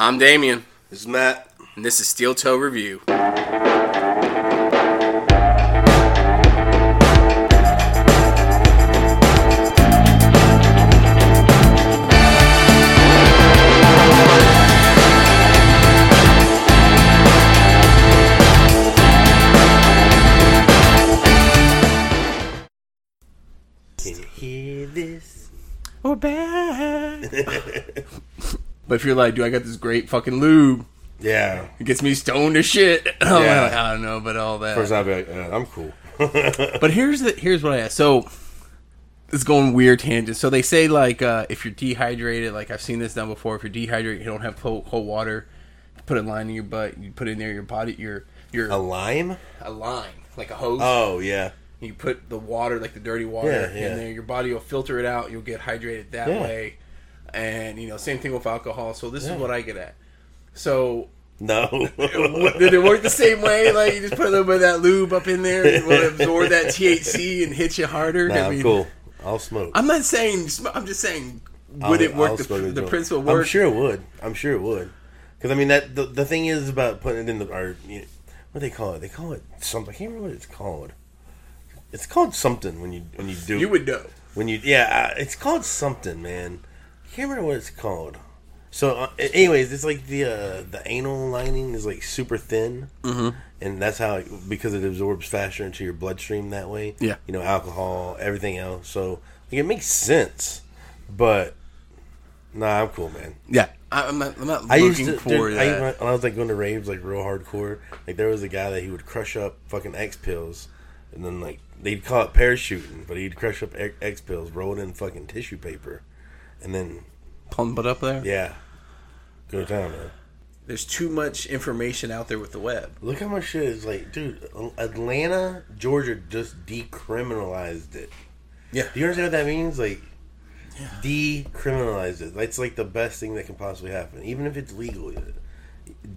I'm Damian, This is Matt. and this is Steel Toe Review. Can you hear this? We're back. but if you're like, dude, I got this great fucking lube. Yeah. It gets me stoned to shit. I'm Yeah. like, I don't know, but all that. First, I'll be like, uh, I'm cool. But here's the here's what I asked. So it's going weird tangents. So they say like uh, if you're dehydrated, like I've seen this done before. If you're dehydrated, you don't have cold, cold water. Put a line in your butt. You put it in there. Your body, your your A lime? a line like a hose. Oh, yeah. You put the water, like the dirty water, Yeah, yeah. in there. Your body will filter it out. You'll get hydrated that Yeah. way. And you know, same thing with alcohol. So this Yeah. is what I get at. So No. did it work the same way? Like you just put a little bit of that lube up in there, it will absorb that THC and hit you harder. nah, I mean, cool. I'll smoke. I'm not saying. I'm just saying. I'll- Would it work? I'll The, the principle work? I'm sure it would. I'm sure it would. Because, I mean, that the, the thing is about putting it in the. Or, you know, what do they call it? They call it something. I can't remember what it's called. It's called something when you when you do You would know. when you yeah uh, it's called something man i can't remember what it's called so uh, anyways it's like the uh, the anal lining is like super thin mm-hmm. and that's how it, because it absorbs faster into your bloodstream that way Yeah. you know alcohol everything else so like, it makes sense but nah i'm cool man Yeah, I, I'm not. I'm not I used to for dude, I, when I was like going to raves like real hardcore. Like there was a guy that he would crush up fucking X pills, and then like they'd call it parachuting, but he'd crush up X- X pills, roll it in fucking tissue paper, and then Pump it up there. yeah, go down, town, man. There's too much information out there with the web. Look how much shit is like, dude. Atlanta, Georgia just decriminalized it. Yeah. Do you understand what that means? Like, decriminalized it. That's like the best thing that can possibly happen, even if it's legal.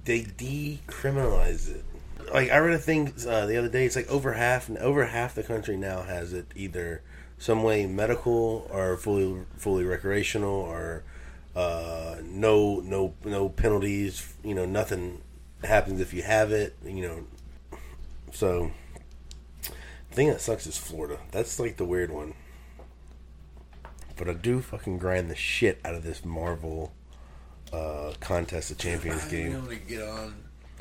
They decriminalize it. Like I read a thing uh, the other day. It's like over half, and over half the country now has it either some way medical or fully fully recreational or uh, no no no penalties. You know, nothing happens if you have it. You know, so the thing that sucks is Florida. That's like the weird one. But I do fucking grind the shit out of this Marvel uh, contest of champions I game. to get on.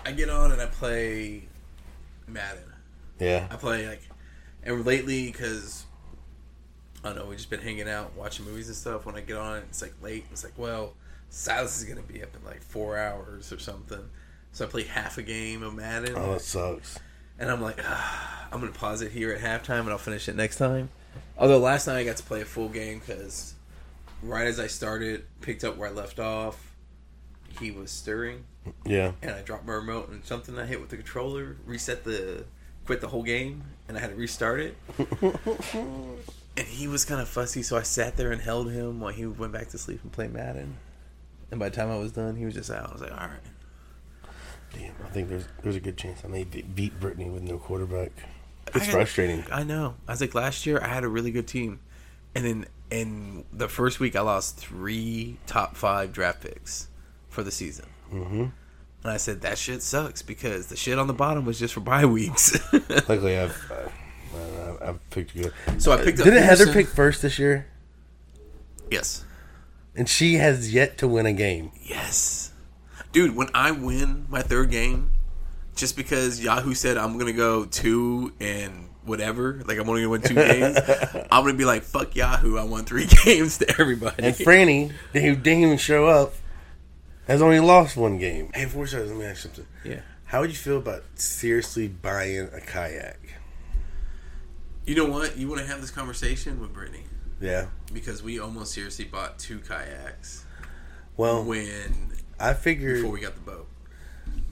I get on and I play Madden. Yeah. I play like, and lately because I don't know, we've just been hanging out, watching movies and stuff. When I get on, it's like late. It's like, well, Silas is gonna be up in like four hours or something. So I play half a game of Madden, Oh, that sucks. and I'm like, ah, I'm gonna pause it here at halftime, and I'll finish it next time. Although last night I got to play a full game because right as I started, picked up where I left off, he was stirring Yeah. and I dropped my remote and something I hit with the controller reset the quit the whole game and I had to restart it. and he was kind of fussy, so I sat there and held him while he went back to sleep and played Madden. And by the time I was done, he was just out. I was like, all right. Damn, I think there's there's a good chance I may beat Brittany with no quarterback. It's I had- frustrating. I know. I was like, last year I had a really good team, and then in the first week I lost three top five draft picks for the season. Mm-hmm. And I said that shit sucks because the shit on the bottom was just for bye weeks. Luckily, I've uh, I've- I've picked good. so I picked up. Didn't Heather pick first this year? Yes. And she has yet to win a game. Yes. Dude, when I win my third game, just because Yahoo said I'm gonna go two and whatever, like I'm only gonna win two games, I'm gonna be like, fuck Yahoo, I won three games to everybody. And Franny, who didn't even show up, has only lost one game. Hey, four we start, let me ask you something. yeah. How would you feel about seriously buying a kayak? You know what? You wanna have this conversation with Brittany. Yeah. Because we almost seriously bought two kayaks Well, when I figured. before we got the boat.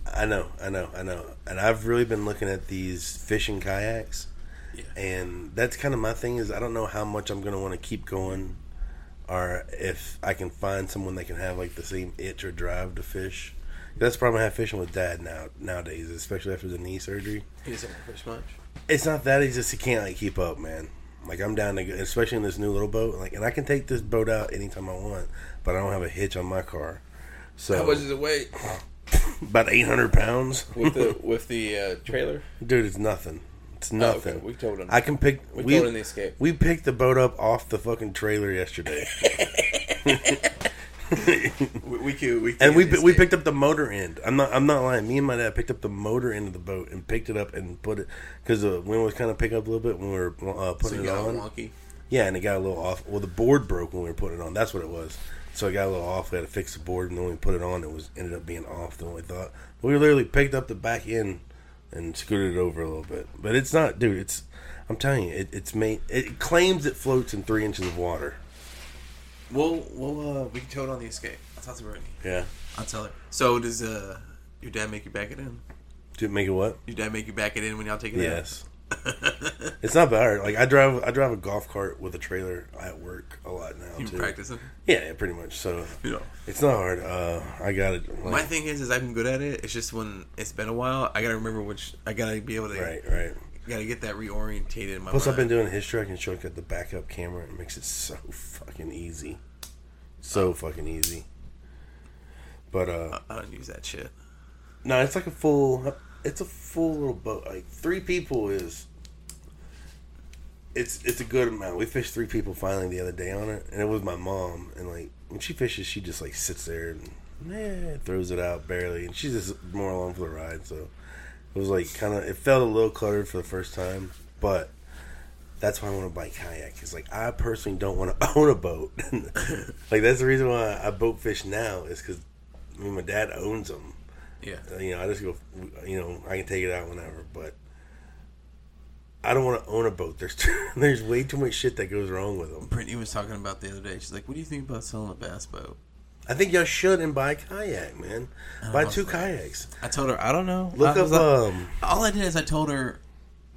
I know, I know, I know. And I've really been looking at these fishing kayaks. Yeah. And that's kind of my thing is I don't know how much I'm going to want to keep going or if I can find someone that can have like the same itch or drive to fish. That's the problem I have fishing with dad now nowadays, especially after the knee surgery. He doesn't fish much. It's not that he's just he can't like keep up, man. Like I'm down to go, especially in this new little boat. Like, and I can take this boat out anytime I want, but I don't have a hitch on my car. So How much does it weigh about eight hundred pounds, with the with the uh, trailer? dude. It's nothing. It's Oh, nothing. okay. We told him. I can pick. we, We, told him the escape. we picked the boat up off the fucking trailer yesterday, We, we could. We and we we picked up the motor end. I'm not I'm not lying. Me and my dad picked up the motor end of the boat and picked it up and put it because the wind was kind of pick up a little bit when we were uh, putting you it on. wonky. Yeah, and it got a little off. Well, the board broke when we were putting it on. That's what it was. So it got a little off. We had to fix the board, and then when we put it on, it was ended up being off than we thought. We literally picked up the back end and scooted it over a little bit. But it's not, dude. It's I'm telling you, it, it's made. It claims it floats in three inches of water. We'll we'll uh, we can tow it on the escape. I'll talk to Brittany. Yeah. I'll tell her. So does uh your dad make you back it in? To make it what? Your dad make you back it in when y'all take it Yes. out? It's not bad. Like I drive, I drive a golf cart with a trailer at work a lot now you too. practicing? Yeah, yeah, pretty much. So You know. it's not hard. Uh, I got it. My thing is, is I'm good at it. It's just when it's been a while, I gotta remember which. I gotta be able to. right, right. Gotta get that reorientated in my Plus, mind. I've been doing history. I can show at the backup camera. It makes it so fucking easy, so fucking easy. But uh, I don't use that shit. no, it's like a full. It's a full little boat. Like three people is. It's it's a good amount. We fished three people finally the other day on it, and it was my mom. And like when she fishes, she just like sits there and eh, throws it out barely, and she's just more along for the ride. So it was like kind of it felt a little cluttered for the first time, but that's why I want to buy kayak. Cause like I personally don't want to own a boat. like that's the reason why I boat fish now is because I mean my dad owns them. Yeah. Uh, You know, I just go. You know, I can take it out whenever, but I don't want to own a boat. There's too, there's way too much shit that goes wrong with them. Brittany was talking about the other day. She's like, "What do you think about selling a bass boat?" I think y'all should and buy a kayak, man. Buy two but- kayaks. I told her, "I don't know." Look I up like- um. all I did is I told her,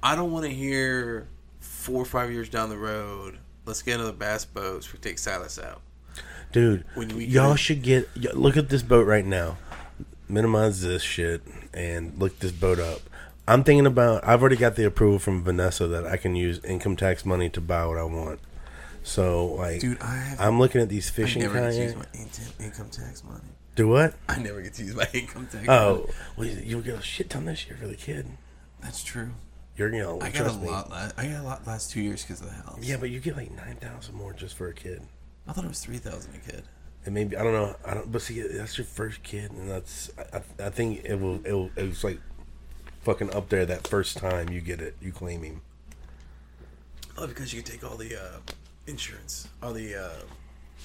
I don't want to hear four or five years down the road. Let's get another bass boat. So we take Silas out. Dude, When we y'all should get look at this boat right now. Minimize this shit and look this boat up. I'm thinking about. I've already got the approval from Vanessa that I can use income tax money to buy what I want. So like, Dude, I. I'm looking at these fishing. I never get to use my in- income tax money. Do what? I never get to use my income tax. money. Oh, well, you- you'll get a shit ton this year for the kid. that's true. You're you know, I got a me. lot. Last, I got a lot last two years because of the house. Yeah, but you get like nine thousand more just for a kid. I thought it was three thousand a kid. And maybe I don't know. I don't. But see, that's your first kid, and that's. I, I- I think it will. It will. It's like fucking up there that first time you get it, you claim him. Oh, because you can take all the uh, insurance, all the uh,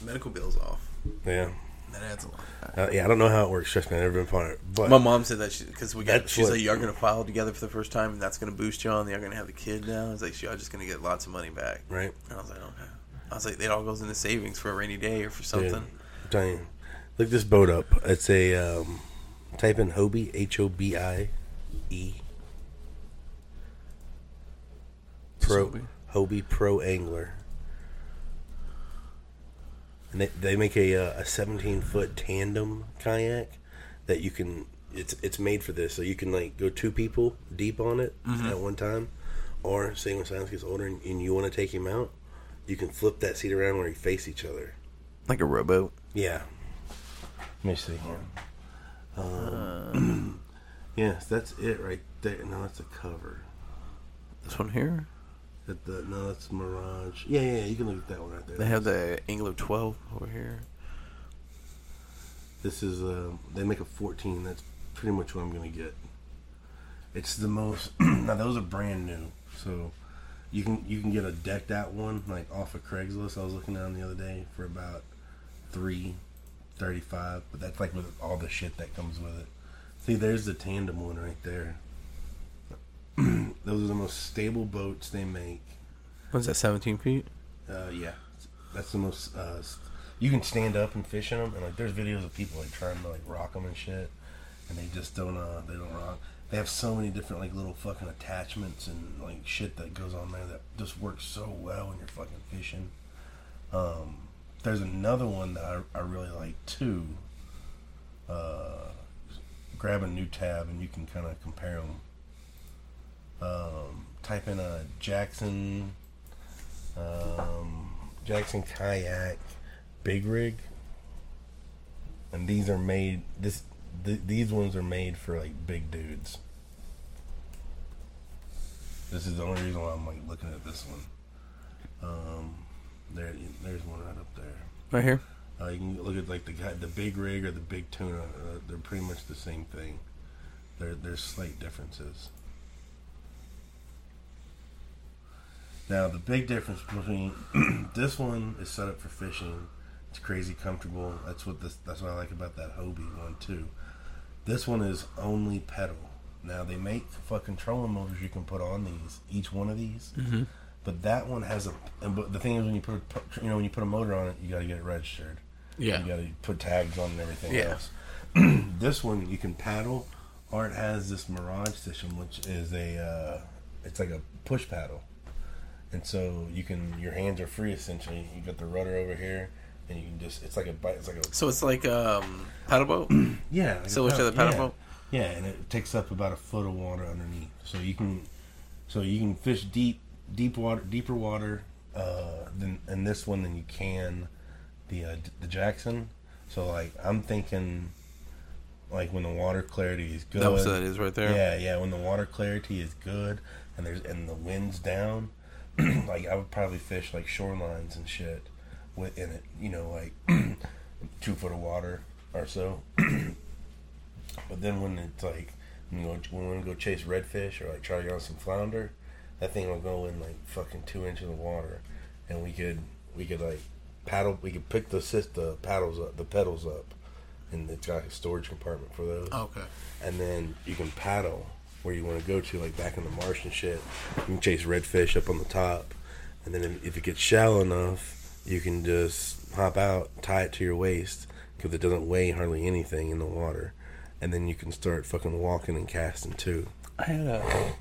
medical bills off. Yeah. That adds a lot. Uh, yeah, I don't know how it works. Trust me, I've never been part of it. But My mom said that because we got. She's what- like, "You're gonna file together for the first time, and that's gonna boost you on. You're gonna have the kid now." It's like, "Y'all just gonna get lots of money back." right, And I was like, "Okay." I was like, "It all goes into savings for a rainy day or for dude, something." I'm telling you, look this boat up. It's a um, type in Hobie H O B I E Pro Hobie? Hobie Pro Angler. And they, they make a uh, a 17 foot tandem kayak that you can it's it's made for this. So you can like go two people deep on it at one time. Or say when Silas gets older and, and you want to take him out you can flip that seat around where you face each other. Like a rowboat. yeah. Let me see here. Um, yes that's it right there. No that's a cover. This one here. That the, no that's Mirage yeah yeah you can look at that one right there They have the Angler 12 over here. This is uh, they make a 14. That's pretty much what I'm gonna get. It's the most. now those are brand new, so you can you can get a decked out one like off of Craigslist. I was looking down the other day for about three thirty five, but that's like with all the shit that comes with it. See, there's the tandem one right there. those are the most stable boats they make. What's that? 17 feet. Uh, yeah, that's the most. Uh, you can stand up and fish in them, and like there's videos of people like trying to like rock them and shit, and they just don't. Uh, they don't rock. They have so many different like little fucking attachments and like shit that goes on there that just works so well when you're fucking fishing. Um, there's another one that I, I really like too. Uh, grab a new tab and you can kind of compare them. Um, type in a Jackson um, Jackson kayak big rig. and these are made this th- these ones are made for like big dudes. This is the only reason why I'm like looking at this one. Um, there, there's one right up there. Right here. Uh, you can look at like the guy, the big rig or the big tuna. Uh, they're pretty much the same thing. There, there's slight differences. Now the big difference between this one is set up for fishing. It's crazy comfortable. That's what this. That's what I like about that Hobie one too. This one is only pedal. Now they make fucking trolling motors you can put on these. Each one of these. Mm-hmm. But that one has a. And but the thing is, when you put a, you know when you put a motor on it, you got to get it registered. Yeah. You got to put tags on and everything Yeah. else. this one you can paddle, or it has this Mirage system, which is a. Uh, it's like a push paddle, and so you can your hands are free essentially. You got the rudder over here, and you can just. It's like a bite. It's like a So it's like um paddle boat. yeah. Like Similar to the paddle- yeah. boat. Yeah, and it takes up about a foot of water underneath, so you can, so you can fish deep, deep water, deeper water, uh, than in this one than you can, the uh, the Jackson. So like I'm thinking, like when the water clarity is good. That, so that is right there. Yeah, yeah. When the water clarity is good and there's and the wind's down, like I would probably fish like shorelines and shit within it. You know, like two foot of water or so. but then when it's like when you go, when we want to go chase redfish or like try to get on some flounder, that thing will go in like fucking two inches of water, and we could we could like paddle. We could pick the the paddles up, the pedals up, and it's got a storage compartment for those Okay. and then you can paddle where you want to go to, like back in the marsh and shit. You can chase redfish up on the top, and then if- it gets shallow enough, you can just hop out, tie it to your waist because it doesn't weigh hardly anything in the water, and then you can start fucking walking and casting too. I had a.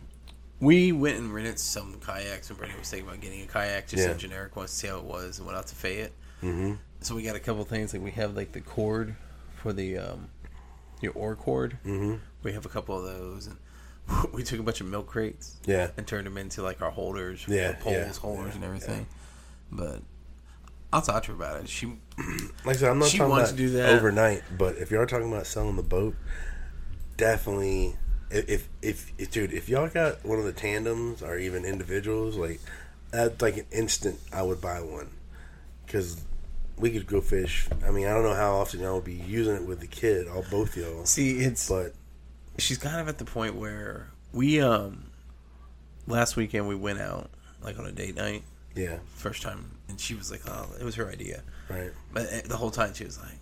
We went and rented some kayaks, and Brandon was thinking about getting a kayak, just Yeah. a generic one, to see how it was, and went out to Fayette. Mm-hmm. So we got a couple things like we have like the cord for the um, your oar cord. Mm-hmm. We have a couple of those, and we took a bunch of milk crates Yeah. and turned them into like our holders, Yeah, poles, yeah, holders, yeah, and everything. But I'll talk to her about it. She Like I said, I'm not She talking wants about to do that. overnight, but if you are talking about selling the boat, definitely. If, if if dude, if y'all got one of the tandems or even individuals, like that's like an instant, I would buy one because we could go fish. I mean, I don't know how often y'all would be using it with the kid, all both y'all, see it's but she's kind of at the point where we um last weekend we went out like on a date night. Yeah, first time. And she was like oh it was her idea. Right, but uh, the whole time she was like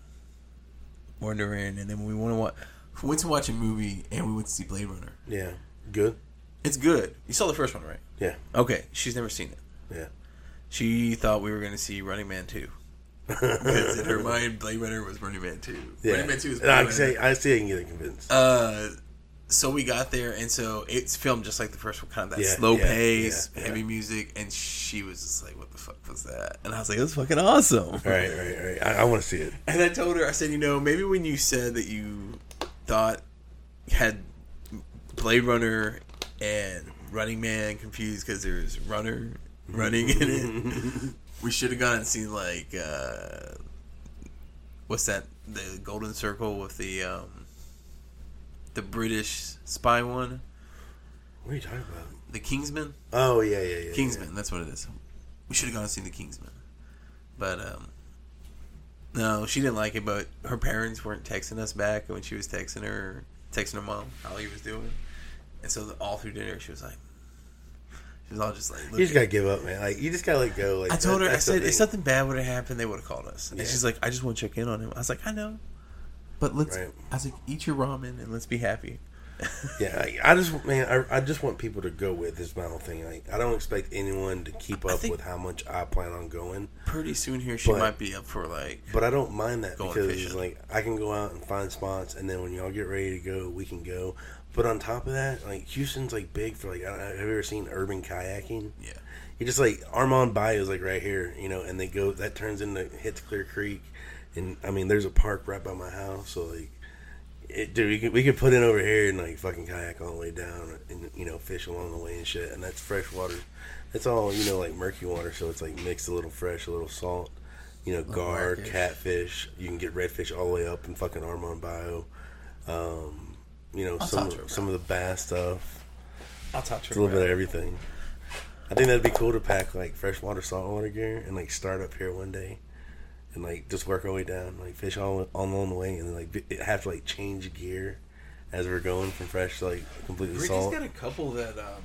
wondering and then we went to watch we went to watch a movie and we went to see Blade Runner. Yeah, good, it's good. You saw the first one right? Yeah, okay. She's never seen it. Yeah. she thought we were going to see Running Man 2 because in her mind Blade Runner was Running Man 2 Yeah, Running Man 2 is I Blade Runner. say I see I can get it convinced. Uh, so we got there, and so it's filmed just like the first one, kind of that Yeah, slow yeah, pace, heavy music, and she was just like, "What the fuck was that?" And I was like, "That's fucking awesome." right, right, right. I, I want to see it. And I told her, I said, "You know, maybe when you said that you thought had Blade Runner and Running Man confused because there's runner running in it, we should have gone and seen like uh, what's that? The Golden Circle with the um, the British spy one, What are you talking about? the Kingsman. Oh yeah, yeah, yeah. Kingsman, that's what it is. We should have gone and seen the Kingsman, but um, no, she didn't like it. But her parents weren't texting us back when she was texting her, texting her mom how he was doing, and so the, all through dinner she was like, she was all just like, You just gotta give up, man. Like you just gotta let go. Like I told that- her, I said, if something bad would have happened, they would have called us. And Yeah. she's like, I just want to check in on him. I was like, I know, but let's. Right. I was like, eat your ramen and let's be happy. Yeah, like, I just man, I, I just want people to go with is my whole thing. Like I don't expect anyone to keep up with how much I plan on going, Pretty soon here, she But- might be up for like. but I don't mind that because fishing. like I can go out and find spots, and then when y'all get ready to go, we can go. But on top of that, like Houston's like big for like I don't, have you ever seen urban kayaking? Yeah. You just like Armand Bayou is like right here, you know, and they go that turns into hits Clear Creek, and I mean there's a park right by my house, so like, it, dude, we could we could put in over here and like fucking kayak all the way down and you know fish along the way and shit, and that's fresh water. It's all you know like murky water, so it's like mixed a little fresh, a little salt, You know, gar, catfish. You can get redfish all the way up in fucking Armand Bayou. Um, you know, I'll some her, some of the bass stuff. I'll talk to It's a little bit of everything. I think that'd be cool to pack like freshwater, saltwater gear and like start up here one day, and like just work our way down, like fish all all along the way, and then like have to like change gear as we're going from fresh to like completely salt. Ricky's got a couple that um,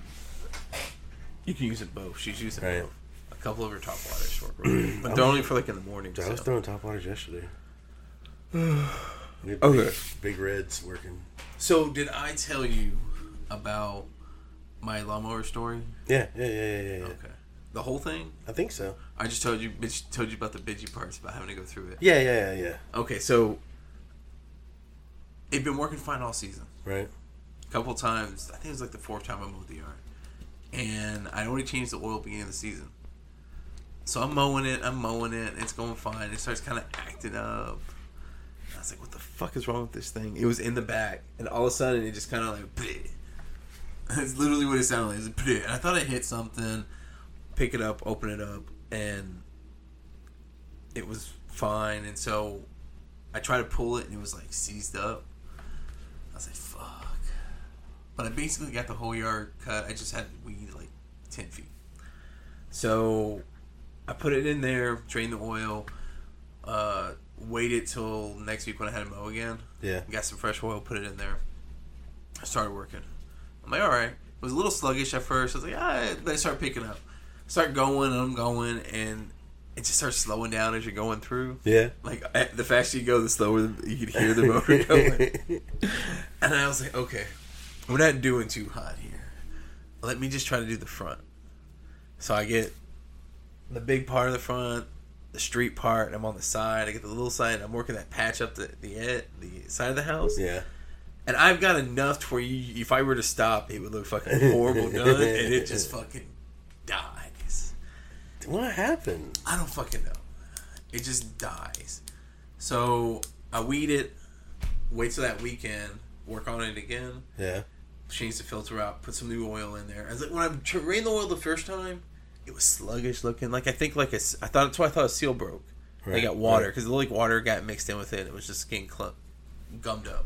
you can use it both. She's using Right. both. A couple of her top waters work really but they're only for like in the morning. I was throwing top waters yesterday. Okay. big, big reds working. So did I tell you about my lawnmower story? Yeah, yeah, yeah, yeah, yeah. yeah. Okay. The whole thing? I think so. I just told you bitch told you about the bitchy parts about having to go through it. Yeah, yeah, yeah, yeah. Okay, so it'd been working fine all season. Right. A couple times, I think it was like the fourth time I mowed the yard, and I only changed the oil at the beginning of the season. So I'm mowing it, I'm mowing it, it's going fine. It starts kind of acting up. And I was like, "What the fuck is wrong with this thing?" It was in the back, and all of a sudden, it just kind of like. Bleh. It's literally what it sounded like. It was. And I thought I hit something. Pick it up, open it up, and it was fine. And so I tried to pull it, and it was like seized up. I was like, "Fuck." But I basically got the whole yard cut. I just had weed like ten feet. So I put it in there, drained the oil, uh, waited till next week when I had to mow again. Yeah. Got some fresh oil, put it in there. I started working. I'm like, all right. It was a little sluggish at first. I was like, ah, I started picking up. Start going, and I'm going, and it just starts slowing down as you're going through. Yeah. Like the faster you go, the slower you can hear the motor going. And I was like, okay, we're not doing too hot here. Let me just try to do the front. So I get the big part of the front, the street part, I'm on the side. I get the little side, and I'm working that patch up the the ed, the side of the house. yeah. And I've got enough to where you, if I were to stop, it would look fucking horrible done, and it just fucking dies. What happened? I don't fucking know. It just dies. So I weed it, wait till that weekend, work on it again, Yeah. change the filter out, put some new oil in there. I was like, when I drained the oil the first time, it was sluggish looking. Like I think like a, I thought that's why I thought a seal broke. I Right, got water right. because the like water got mixed in with it. It was just getting clump, gummed up.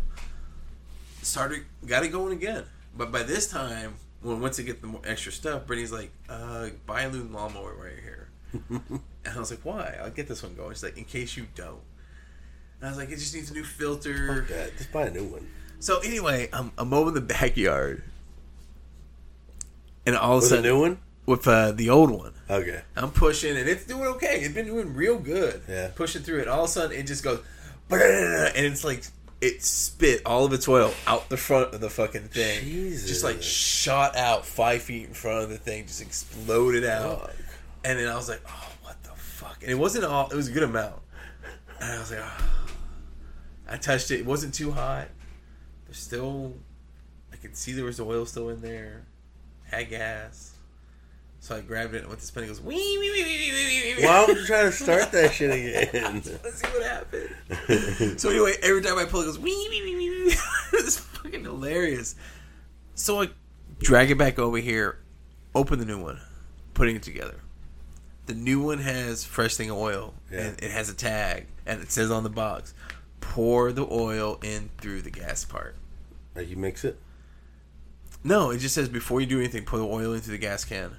Started, got it going again. But by this time, when once I get the more extra stuff, Brittany's like, uh, buy a new lawnmower right here. and I was like, why? I'll get this one going. She's like, in case you don't. And I was like, it just needs a new filter. Fuck that. Just buy a new one. So anyway, I'm, I'm mowing the backyard, and all of a Was a sudden, new one? With uh, the old one, Okay. I'm pushing, and it's doing okay. It's been doing real good. Yeah. pushing through it. All of a sudden, it just goes, and it's like it spit all of its oil out the front of the fucking thing. Jesus. Just like shot out five feet in front of the thing, just exploded out. Fuck. And then I was like, oh, what the fuck? And it wasn't all, it was a good amount. And I was like, oh. I touched it. It wasn't too hot. There's still, I could see there was oil still in there. Had gas. So I grabbed it and went to spin. It goes, wee, wee, wee, wee, wee, wee, wee. Why would you try to start that shit again? Let's see what happened. so anyway, every time I pull it, goes wee wee wee wee. wee. it's fucking hilarious. So I drag it back over here, open the new one, putting it together. The new one has fresh thing of oil, Yeah. and it has a tag, and it says on the box, "Pour the oil in through the gas part." like you mix it? No, it just says before you do anything, pour the oil into the gas can.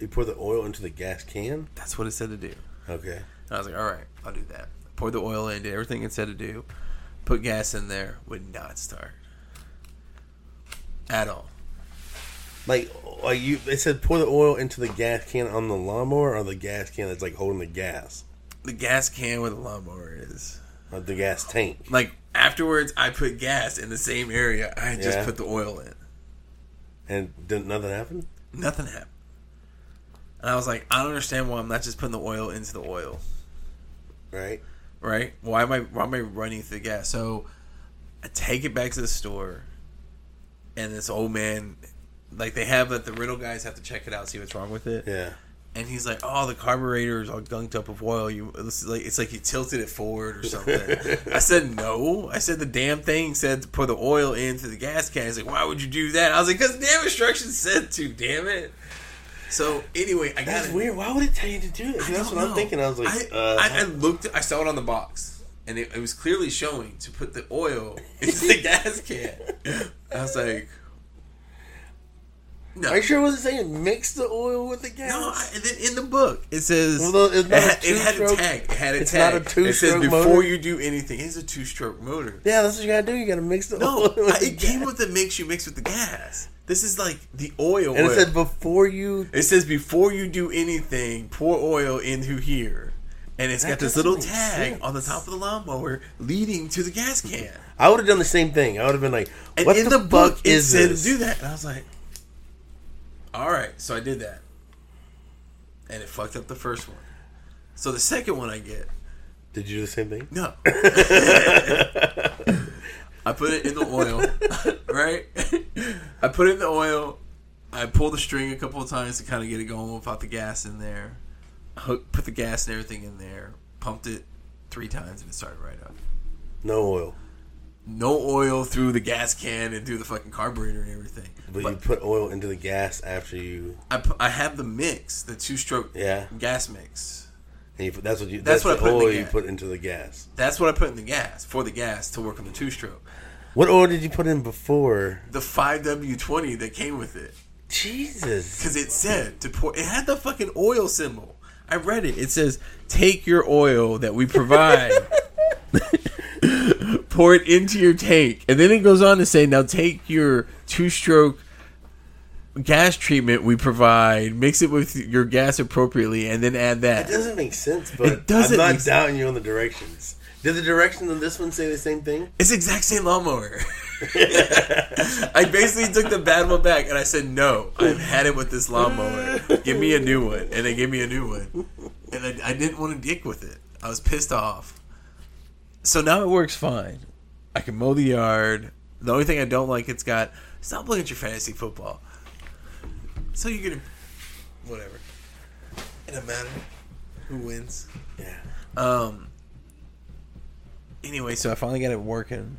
You pour the oil into the gas can? That's what it said to do. Okay. And I was like, all right, I'll do that. Pour the oil in, did everything it said to do. Put gas in there, would not start. At all. Like, like you, they said pour the oil into the gas can on the lawnmower or the gas can that's like holding the gas? The gas can where the lawnmower is. Or the gas tank? Like, afterwards, I put gas in the same area I just Yeah. put the oil in. And didn't nothing happen? Nothing happened. And I was like, I don't understand why I'm not just putting the oil into the oil. Right? right? Why am I why am I running through the gas? So I take it back to the store, and this old man, like they have it, the riddle guys have to check it out, see what's wrong with it. Yeah. And he's like, "Oh, the carburetor is all gunked up with oil. You, it's like it's like you tilted it forward or something." I said, "No." I said the damn thing said to put the oil into the gas can. He's like, "Why would you do that?" I was like, "Cause the damn instructions said to. Damn it." So anyway, I got That's it. weird. Why would it tell you to do it? I That's what I'm thinking. I was like, I, uh, I, I looked. I saw it on the box, and it, it was clearly showing to put the oil into the gas can. I was like, no, are you sure it wasn't saying mix the oil with the gas? no. I, and then in the book, it says Well, it, had, it had a tag. It had a it's tag. not a It says before motor? you do anything, it's a two-stroke motor. yeah, that's what you gotta do. You gotta mix the No, oil. With I- the it came gas. with the mix you mix with the gas. This is like the oil. and it oil. said before you. It says before you do anything, pour oil into here. And it's got this little tag sense. on the top of the lawnmower leading to the gas can. I would have done the same thing. I would have been like, And "What in the, the, fuck book, it is said this?" to do that. And I was like, all right. So I did that. And it fucked up the first one. So the second one I get, Did you do the same thing? no. I put it in the oil, right? I put it in the oil. I pulled the string a couple of times to kind of get it going without the gas in there. Hook, put the gas and everything in there. Pumped it three times and it started right up. No oil, No oil through the gas can and through the fucking carburetor and everything. but, But you put oil into the gas after you. I, pu- I have the mix, the two stroke Yeah. gas mix. And you put, that's what you. That's That's, what I put in the oil you put into the gas. That's what I put in the gas for the gas to work on the two stroke. What oil did you put in before? The 5W20 that came with it. Jesus. Because it said to pour, it had the fucking oil symbol. I read it. It says, take your oil that we provide, pour it into your tank. And then it goes on to say, now take your two stroke gas treatment we provide, mix it with your gas appropriately, and then add that. It doesn't make sense, but It doesn't I'm not doubting you on the directions. Did the directions on this one say the same thing? It's the exact same lawnmower. I basically took the bad one back and I said, no, I've had it with this lawnmower. Give me a new one. And they gave me a new one. And I, I didn't want to dick with it. I was pissed off. So now it works fine. I can mow the yard. The only thing I don't like, it's got stop looking at your fantasy football. So you're gonna whatever. It doesn't matter who wins. Yeah. Um. Anyway, so I finally got it working,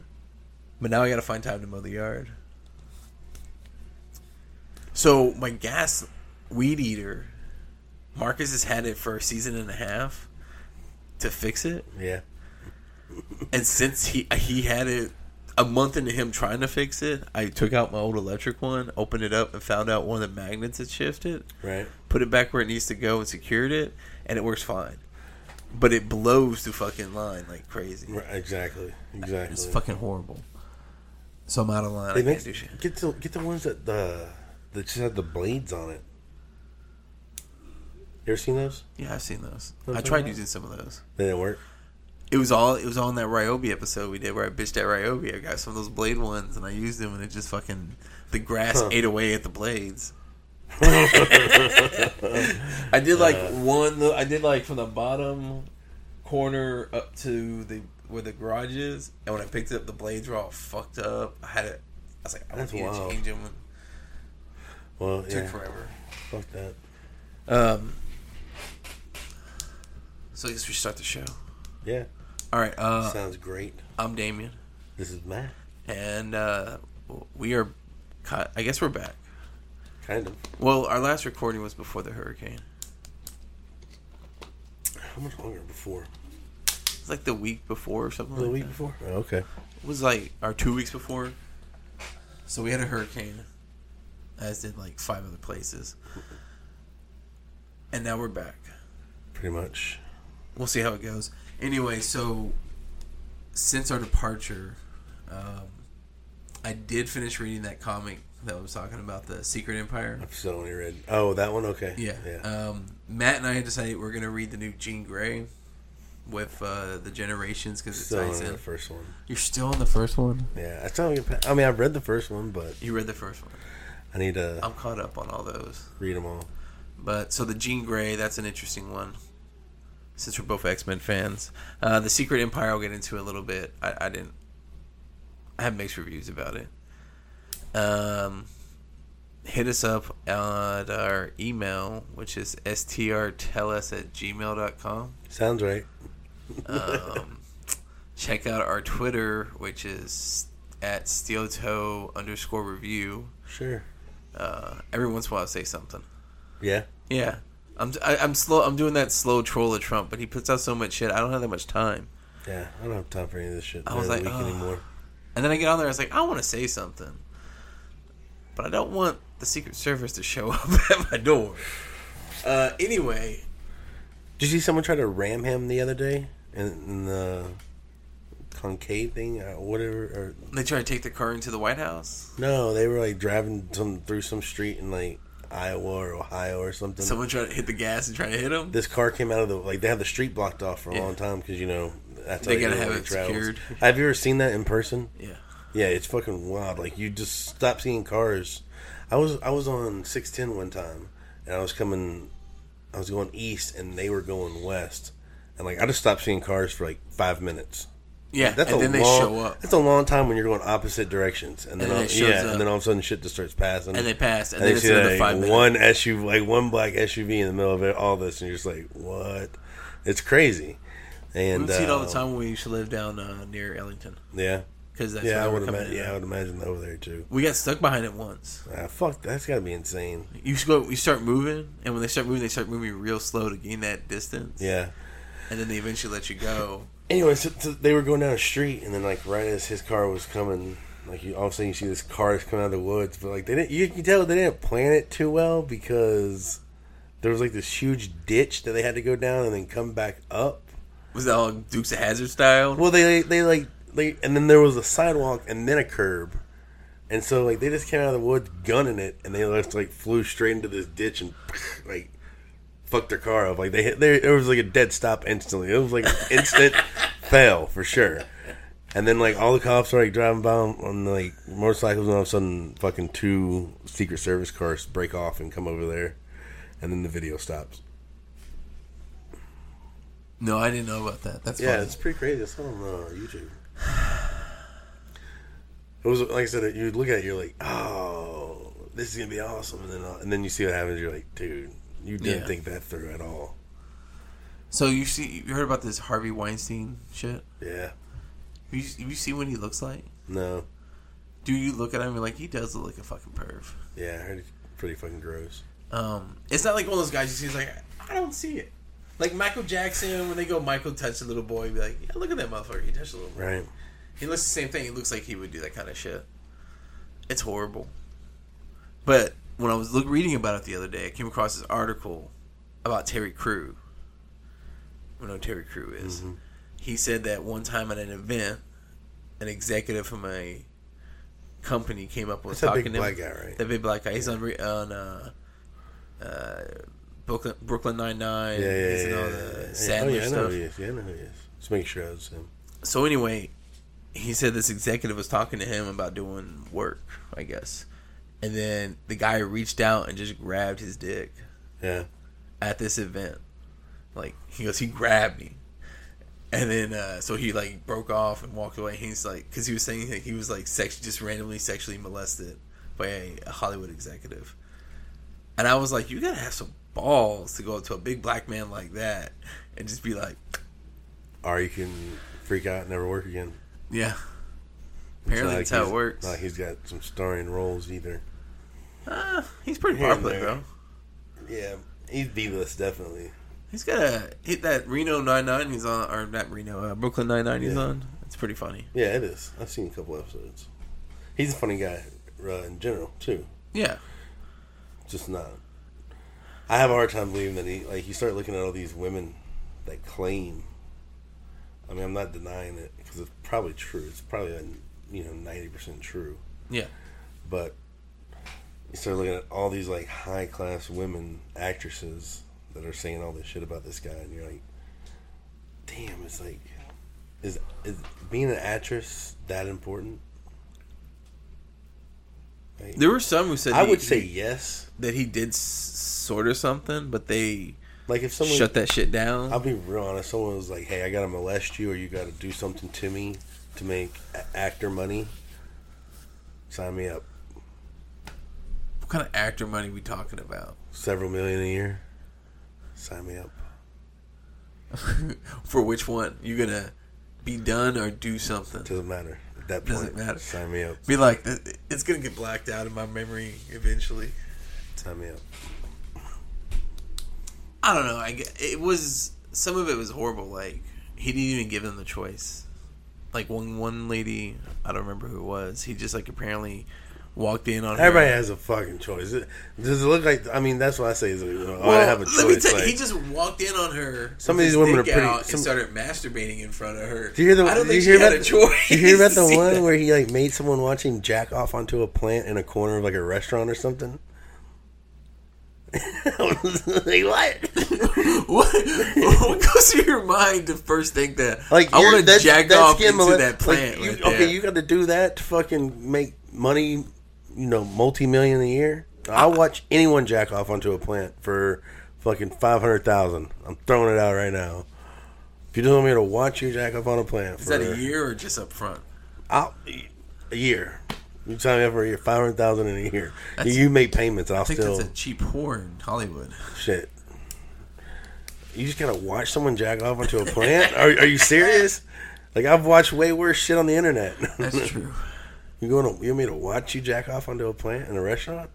but now I got to find time to mow the yard. So my gas weed eater, Marcus has had it for a season and a half to fix it, Yeah. and since he he had it a month into him trying to fix it, I took out my old electric one, opened it up, and found out one of the magnets had shifted Right. put it back where it needs to go and secured it, and it works fine. But it blows the fucking line like crazy. Right, Exactly. Exactly. It's fucking horrible. So I'm out of line. They I make, can't do shit. get the get the ones that the that just had the blades on it. You ever seen those? Yeah, I've seen those. Those I tried nice. using some of those. They didn't work. It was all it was on that Ryobi episode we did where I bitched at Ryobi. I got some of those blade ones and I used them and it just fucking the grass Huh. ate away at the blades. I did like Uh. one. I did like from the bottom corner up to the where the garage is, and when I picked up, the blades were all fucked up. I had it. I was like, I don't need to wild. change them. It Well, took yeah. forever. Fuck that. Um. So I guess we start the show. Yeah. All right. Uh, Sounds great. I'm Damian, This is Matt. and uh, we are. I guess we're back. Kind of. Well, our last recording was before the hurricane. How much longer before? It's like the week before or something. The like week that. before? Oh, okay. It was like our two weeks before. So we had a hurricane, as did like five other places, and now we're back. Pretty much. We'll see how it goes. Anyway, so since our departure, um, I did finish reading that comic that was talking about, the Secret Empire. I've still only read. Oh, that one? Okay. Yeah. Yeah. Um, Matt and I had decided we're gonna read the new Jean Grey with uh, the generations because it still ties in. the first one. You're still on the first one. Yeah. I still I mean, I've read the first one, but You read the first one. I need to I'm caught up on all those. read them all. But so the Jean Grey, that's an interesting one. Since we're both X Men fans, uh, the Secret Empire, I'll get into a little bit. I, I didn't. I have mixed reviews about it. Um, hit us up at our email, which is strtellus at gmail.com. Sounds right. Um, check out our Twitter, which is at steeltoe underscore review. Sure. Uh, every once in a while, I say something. Yeah. Yeah, I'm I, I'm slow. I'm doing that slow troll of Trump, but he puts out so much shit. I don't have that much time. Yeah. I don't have time for any of this shit. I was like, week "Ugh." anymore. And then I get on there. I was like, I want to say something, but I don't want the Secret Service to show up at my door. Uh, anyway, Did you see someone try to ram him the other day in, in the concave thing, uh, whatever? Or they try to take the car into the White House. no, they were like driving some through some street in like Iowa or Ohio or something. Someone tried to hit the gas and try to hit him. this car came out of the like they had the street blocked off for a Yeah. long time because you know that's how They gotta have it travels. secured. Have you ever seen that in person? Yeah. Yeah, it's fucking wild. Like you just stop seeing cars. I was I was on six ten one time, and I was coming, I was going east, and they were going west, and like I just stopped seeing cars for like five minutes. Yeah, That's and a then they long, show up, That's a long time when you're going opposite directions, and then And then all, yeah, up. and then all of a sudden shit just starts passing, and they pass, and and then it's see another like, five minutes. one SUV, like one black SUV in the middle of it, all this, and you're just like, what? It's crazy. And we see it all the uh, time when we used to live down uh, near Ellington Yeah, because that's yeah, I would imagine. Yeah, I would imagine over there too. We got stuck behind it once. Ah, fuck, that's got to be insane. You go. You start moving, and when they start moving, they start moving real slow to gain that distance. Yeah. and then they eventually let you go. Anyway, so, so they were going down a street, and then like right as his car was coming, like you all of a sudden you see this car is coming out of the woods, but like they didn't. You can tell they didn't plan it too well because there was like this huge ditch that they had to go down and then come back up. Was that all Dukes of Hazzard style? Well, they they like they and then there was a sidewalk and then a curb, and so like they just came out of the woods gunning it, and they just like flew straight into this ditch and like fucked their car up. Like they hit there, it was like a dead stop instantly. It was like instant fail for sure. And then like all the cops are like driving by on, on like motorcycles, and all of a sudden, fucking two Secret Service cars break off and come over there, and then the video stops. no, I didn't know about that. That's Yeah, funny. it's pretty crazy. It's on uh, YouTube. It was like I said. You look at it, you're like, "Oh, this is gonna be awesome," and then uh, and then you see what happens. You're like, "Dude, you didn't Yeah. think that through at all." So you see, you heard about this Harvey Weinstein shit? Yeah, Have you, have you seen what he looks like? no, Do you look at him and like, he does look like a fucking perv? yeah, I heard it's pretty fucking gross. Um, it's not like one of those guys you see. He's like, I don't see it. Like Michael Jackson, when they go, Michael touched a little boy, be like, yeah, look at that motherfucker. He touched a little boy. Right? He looks the same thing. He looks like he would do that kind of shit. It's horrible. But when I was look, reading about it the other day, I came across this article about Terry Crew. We know who Terry Crew is. Mm-hmm. He said that one time at an event, an executive from a company came up and was That's that talking big to him. black guy, right? That big black guy. He's on on uh, uh, Brooklyn Brooklyn Nine Nine. Yeah, yeah, yeah. all yeah, the yeah. Sandler oh yeah, I know stuff. who he is. Yeah, I know who he is. Just make sure it's him. So anyway, he said this executive was talking to him about doing work, I guess. And then the guy reached out and just grabbed his dick Yeah, at this event. Like he goes, he grabbed me. And then, uh, so he like broke off and walked away. He's like, because he was saying that he was like sex, just randomly sexually molested by a, a Hollywood executive. And I was like, you gotta have some balls to go up to a big black man like that and just be like, or you can freak out and never work again. yeah. Apparently, not that's how it works. Like he's got some starring roles either. Uh, he's pretty Here popular, bro. Yeah, he's B-list definitely. He's got a hit that Reno 99 he's on, or not Reno, uh, Brooklyn 99 he's Yeah. on. It's pretty funny. Yeah, it is. I've seen a couple episodes. He's a funny guy uh, in general too. Yeah. Just not. I have a hard time believing that he like. You start looking at all these women that claim. I mean, I'm not denying it because it's probably true. It's probably uh, you know ninety percent true. Yeah. But you start looking at all these like high class women actresses that are saying all this shit about this guy, and you're like, damn, it's like, is is being an actress that important? Like, There were some who said I he- would say yes. that he did s- sort of something, but they Like if someone, shut that shit down. I'll be real honest. Someone was like, "Hey, I gotta molest you, or you gotta do something to me to make a- actor money." Sign me up. what kind of actor money we talking about? Several million a year. Sign me up. For which one? You gonna be done or do something? Doesn't matter. At that point, Doesn't matter. Sign me up. Be like, uh, it's gonna get blacked out in my memory eventually. Sign me up. I don't know. I it was some of it was horrible. Like he didn't even give them the choice. Like one one lady, I don't remember who it was. He just like apparently walked in on Everybody her. has a fucking choice. Does it look like? I mean, that's what I say. Is you know, oh, Well, I have a let me tell you, like- he just walked in on her. Some of these women are pretty- some- and started masturbating in front of her. Do you hear the? I don't do think you hear she had about, a choice. Do you hear about the one that? where he like made someone watching jack off onto a plant in a corner of like a restaurant or something? like what? what, what goes through your mind to first think that Like I want to jack off into that plant? Like, you, right okay, you got to do that to fucking make money. You know, multi million a year. I'll watch anyone jack off onto a plant for fucking five hundred thousand. I'm throwing it out right now. If you don't want me to watch you jack off on a plant Is for that a year or just up front? I'll, a year. You sign me for year, five hundred thousand in a year. That's- you make payments, and I'll I think still that's a cheap whore in Hollywood. shit. You just gotta watch someone jack off onto a plant. are, are you serious? Like I've watched way worse shit on the internet. That's true. you going to you want me to watch you jack off onto a plant in a restaurant?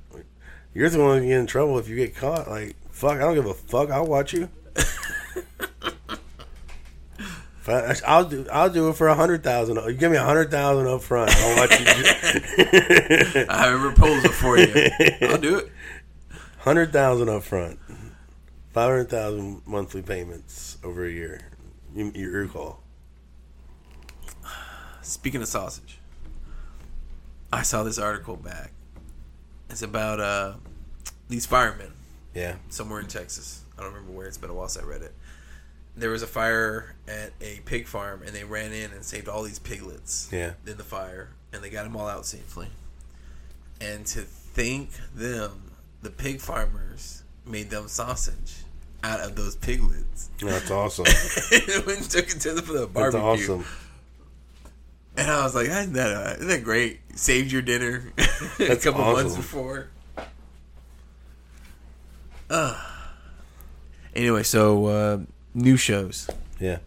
You're the one who get in trouble if you get caught. Like fuck, I don't give a fuck. I'll watch you. I, I'll do. I'll do it for a hundred thousand. You give me a hundred thousand up front. I'll watch you. I have a proposal for you. I'll do it. Hundred thousand up front, five hundred thousand monthly payments over a year. You, you recall? Speaking of sausage, I saw this article back. It's about uh, these firemen Yeah, somewhere in Texas. I don't remember where. It's been a while since I read it. There was a fire at a pig farm, and they ran in and saved all these piglets yeah. in the fire, and they got them all out safely. And to thank them, the pig farmers made them sausage out of those piglets. That's awesome. and took it to the, the That's barbecue. awesome. And I was like, isn't that, uh, isn't that great? Saved your dinner a That's couple months before. Uh. Anyway, so uh, new shows. Yeah.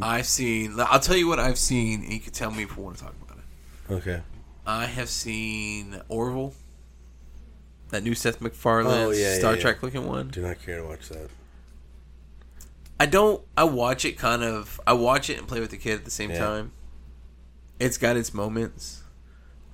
I've seen. I'll tell you what I've seen, and you can tell me if you want to talk about it. Okay. I have seen Orville, that new Seth MacFarlane Oh, yeah, yeah, Star yeah. Trek looking one. Do not care to watch that. I don't. I watch it kind of. I watch it and play with the kid at the same Yeah. time. It's got its moments.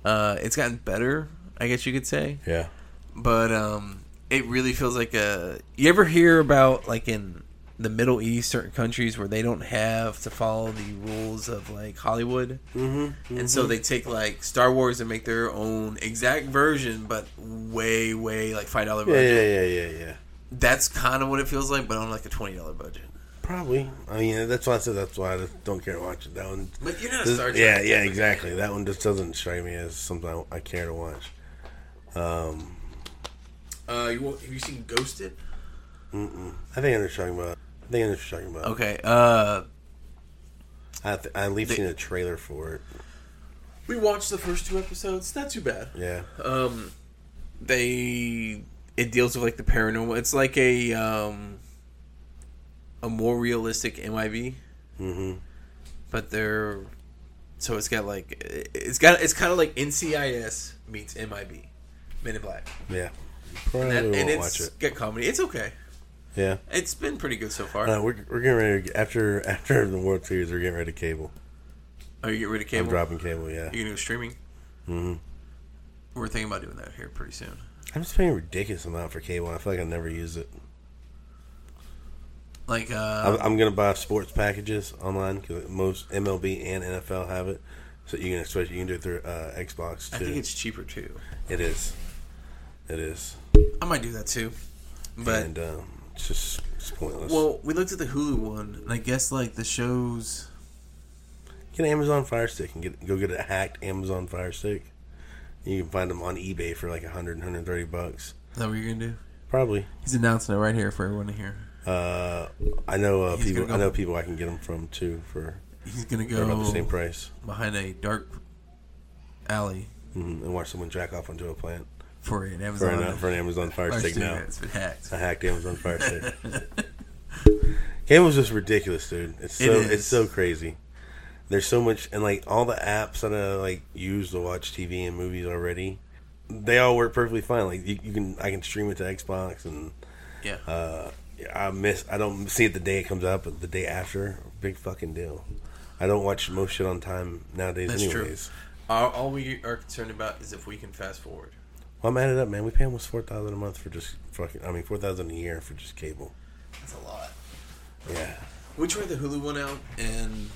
Uh, it's gotten better, I guess you could say. Yeah. But um, it really feels like a. You ever hear about like in the Middle East, certain countries where they don't have to follow the rules of like Hollywood, Mm-hmm. and so they take like Star Wars and make their own exact version, but way, way like five dollar budget. yeah, yeah, yeah, yeah. That's kind of what it feels like, but on like a twenty dollar budget. Probably. I mean, that's why I said that's why I don't care to watch it. That one. But you're not this- Star Trek. yeah, yeah, exactly. That one just doesn't strike me as something I, I care to watch. Um, Uh, you, have you seen Ghosted? mm-mm. I think I know what you're talking about. I think I know what you're talking about. Okay. Uh, I, th- I at least seen a trailer for it. we watched the first two episodes. Not too bad. Yeah. Um, they it deals with like the paranormal. It's like a um a more realistic MIB, Mm-hmm. but they're so it's got like it's got it's kind of like NCIS meets MIB, Men in Black, Yeah. and, that, won't and watch it's it. got comedy. It's okay. Yeah. It's been pretty good so far. Uh, we're, we're getting ready to, after after the World Series. We're getting ready to cable. Are you get rid of cable. I'm dropping cable. Yeah. You gonna go streaming? Mm-hmm. We're thinking about doing that here pretty soon. I'm just paying a ridiculous amount for cable. I feel like I never use it. Like I'm, uh, I'm gonna buy sports packages online because most MLB and NFL have it. So you can especially you can do it through uh, Xbox I too. think it's cheaper too. It is. It is. I might do that too. But and um, it's just it's pointless. well, we looked at the Hulu one, and I guess like the shows. get an Amazon Fire Stick and get go get a hacked Amazon Fire Stick. You can find them on eBay for like 100, 130 bucks. Is that what you're gonna do? Probably. He's announcing it right here for everyone to hear. Uh, I know uh, He's people. gonna I know people I can get them from too for, He's gonna for about the same go price. behind a dark alley hmm And watch someone jack off onto a plant for an for Amazon. an, for an Amazon Fire Fire Stick now. It's been hacked. A hacked Amazon Fire Stick. Cable's just ridiculous, dude. It's so it's so crazy. There's so much, and like all the apps that I like use to watch TV and movies already, they all work perfectly fine. Like you, you can, I can stream it to Xbox and Yeah. uh, I miss. I don't see it the day it comes out, but the day after, big fucking deal. I don't watch most shit on time nowadays, That's true. anyways. All, all we are concerned about is if we can fast forward. Well, I'm added up, man. We pay almost four thousand a month for just fucking. I mean, four thousand a year for just cable. That's a lot. Yeah. We tried the Hulu one out, and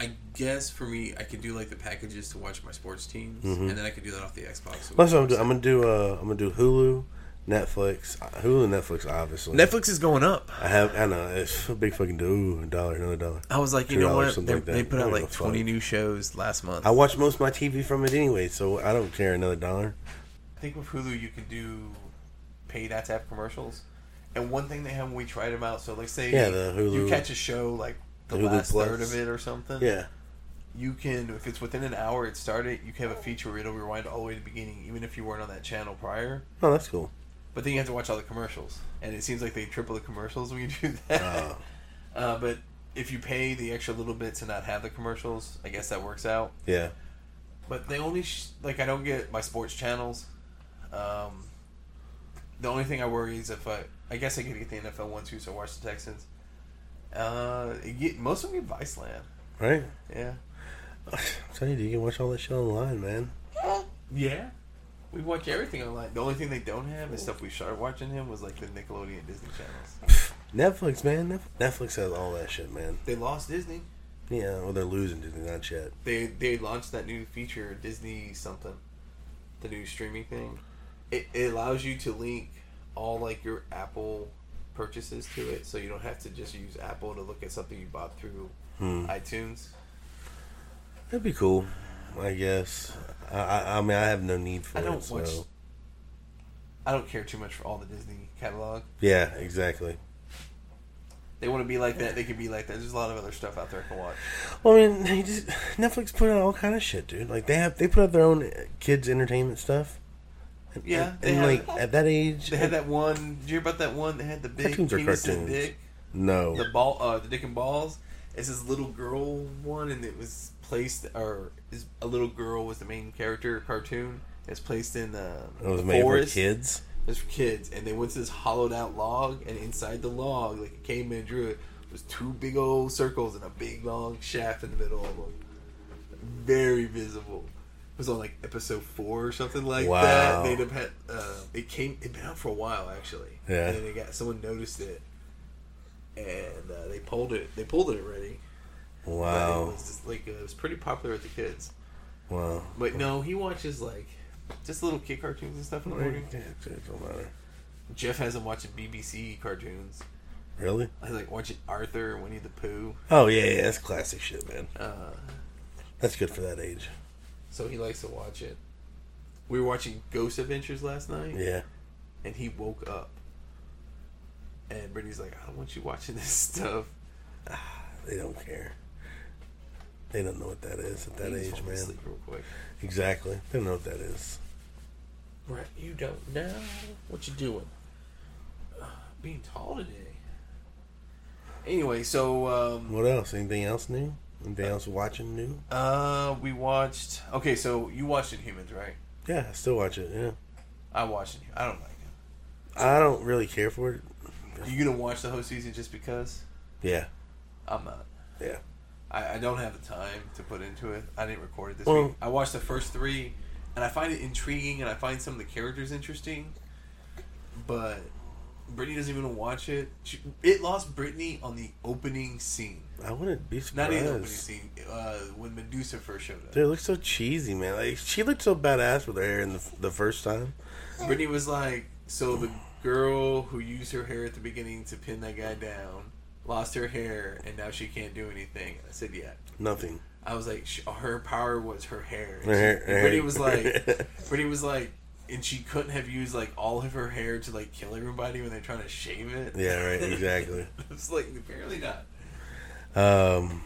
I guess for me, I could do like the packages to watch my sports teams, and then I could do that off the Xbox. That's what I'm doing. I'm gonna do. Uh, I'm gonna do Hulu, Netflix, Hulu, Netflix. Obviously, Netflix is going up. I have. I know it's a big fucking do. Ooh, a dollar, another dollar. I was like, you $2, know what? something They, like that. they put out like twenty fuck. new shows last month. I watch most of my TV from it anyway, so I don't care another dollar. I think with Hulu you can do paid ad tap commercials. And one thing they have when we tried them out, so like say Yeah, the Hulu- you catch a show like the Hulu last Plus. third of it or something. Yeah. You can if it's within an hour it started, you can have a feature where it'll rewind all the way to the beginning, even if you weren't on that channel prior. Oh, that's cool. But then you have to watch all the commercials. And it seems like they triple the commercials when you do that. Uh, Uh, but if you pay the extra little bit to not have the commercials, I guess that works out. yeah. But they only sh- like I don't get my sports channels. Um, the only thing I worry is if I I guess I could get the NFL one too, so I watch the Texans. Uh, it get, most of them get Viceland. Right. Yeah. I'm telling you, you can watch all that shit online, man. Yeah. We watch everything online. The only thing they don't have is stuff we started watching him was like the Nickelodeon Disney channels. Netflix, man. Netflix has all that shit, man. They lost Disney. Yeah, well, they're losing Disney, not yet. They they launched that new feature Disney something, the new streaming thing. It, it allows you to link all like your Apple purchases to it, so you don't have to just use Apple to look at something you bought through Hmm. iTunes. That'd be cool, I guess. I, I, I mean, I have no need for I it. don't so. watch. I don't care too much for all the Disney catalog. Yeah, exactly. They want to be like that. They can be like that. There's a lot of other stuff out there I can watch. Well, I mean, just, Netflix put out all kind of shit, dude. Like they have, they put out their own kids entertainment stuff. And, Yeah, and, and, like at that age, They had that one. Did you hear about that one? They had the big Cartoons penis and dick. no, the ball uh the dick and balls it's this little girl one and it was placed or is a little girl was the main character cartoon it's placed in the, it was the made forest for kids. it's for kids and they went to this hollowed out log and inside the log like a caveman drew it was two big old circles and a big long shaft in the middle of them very visible it was on like episode four or something like Wow. that they'd have had uh, it came it been out for a while actually Yeah. and then they got someone noticed it and uh, they pulled it. They pulled it already. But it Wow, was just, like it was pretty popular with the kids. wow. But no, he watches like just little kid cartoons and stuff in the morning. Yeah, it don't matter. Jeff has him watching BBC cartoons. Really? I like watching Arthur, Winnie the Pooh. Oh yeah, yeah. That's classic shit, man. Uh, That's good for that age. so he likes to watch it. We were watching Ghost Adventures last night, Yeah. and he woke up. And Brittany's like, "I don't want you watching this stuff." They don't care. They don't know what that is at that just age, man. Sleep real quick. Exactly. They don't know what that is. Brett, you don't know what you're doing. Uh, being tall today. Anyway, so um, What else? Anything else new? Anything else watching new? uh, we watched. Okay, so you watched Inhumans, right? Yeah, I still watch it. Yeah. I watched it. I don't like it. I don't really care for it. You gonna watch the whole season just because? Yeah. I'm not. Yeah. I, I don't have the time to put into it. I didn't record it this Well- week. I watched the first three, and I find it intriguing, and I find some of the characters interesting. But Brittany doesn't even watch it. She, it lost Brittany on the opening scene. I wouldn't be Not even the opening scene. Uh, when Medusa first showed up. Dude, it looks so cheesy, man. Like she looked so badass with her hair in the, the first time. Brittany was like, so the girl who used her hair at the beginning to pin that guy down lost her hair, and now she can't do anything. I said, yeah. Nothing. I was like, sh her power was her hair. And, Her hair- she, her Brittany hair. was like, Brittany was like, and she couldn't have used like all of her hair to like kill everybody when they're trying to shave it. Yeah, right, exactly. it's like apparently not. Um,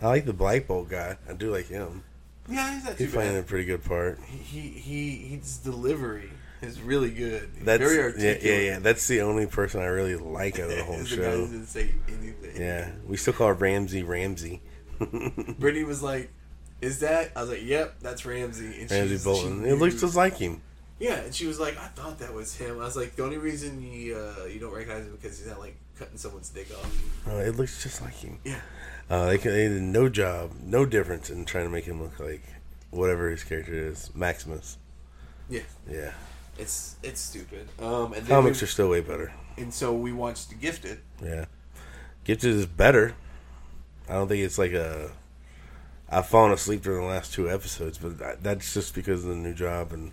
I like the Black Bolt guy. I do like him. Yeah, he's not He's playing a pretty good part. He he his delivery is really good. He's That's very yeah, articulate. yeah, yeah. That's the only person I really like out of the whole He's the guy show. doesn't say anything. Yeah, we still call Ramsay Ramsay. Brittany was like, "Is that?" I was like, "Yep, that's Ramsay." And Ramsay she's- Bolton. It looks just like him. Yeah, and she was like, I thought that was him. I was like, the only reason you uh, you don't recognize him because he's not like cutting someone's dick off. Uh, it looks just like him. Yeah. Uh, they, they did no job, no difference in trying to make him look like whatever his character is, Maximus. Yeah. Yeah, It's it's stupid. Um, and then comics we- are still way better. and so we watched the Gifted. Yeah, Gifted is better. I don't think it's like a. I've fallen asleep during the last two episodes, but that's just because of the new job and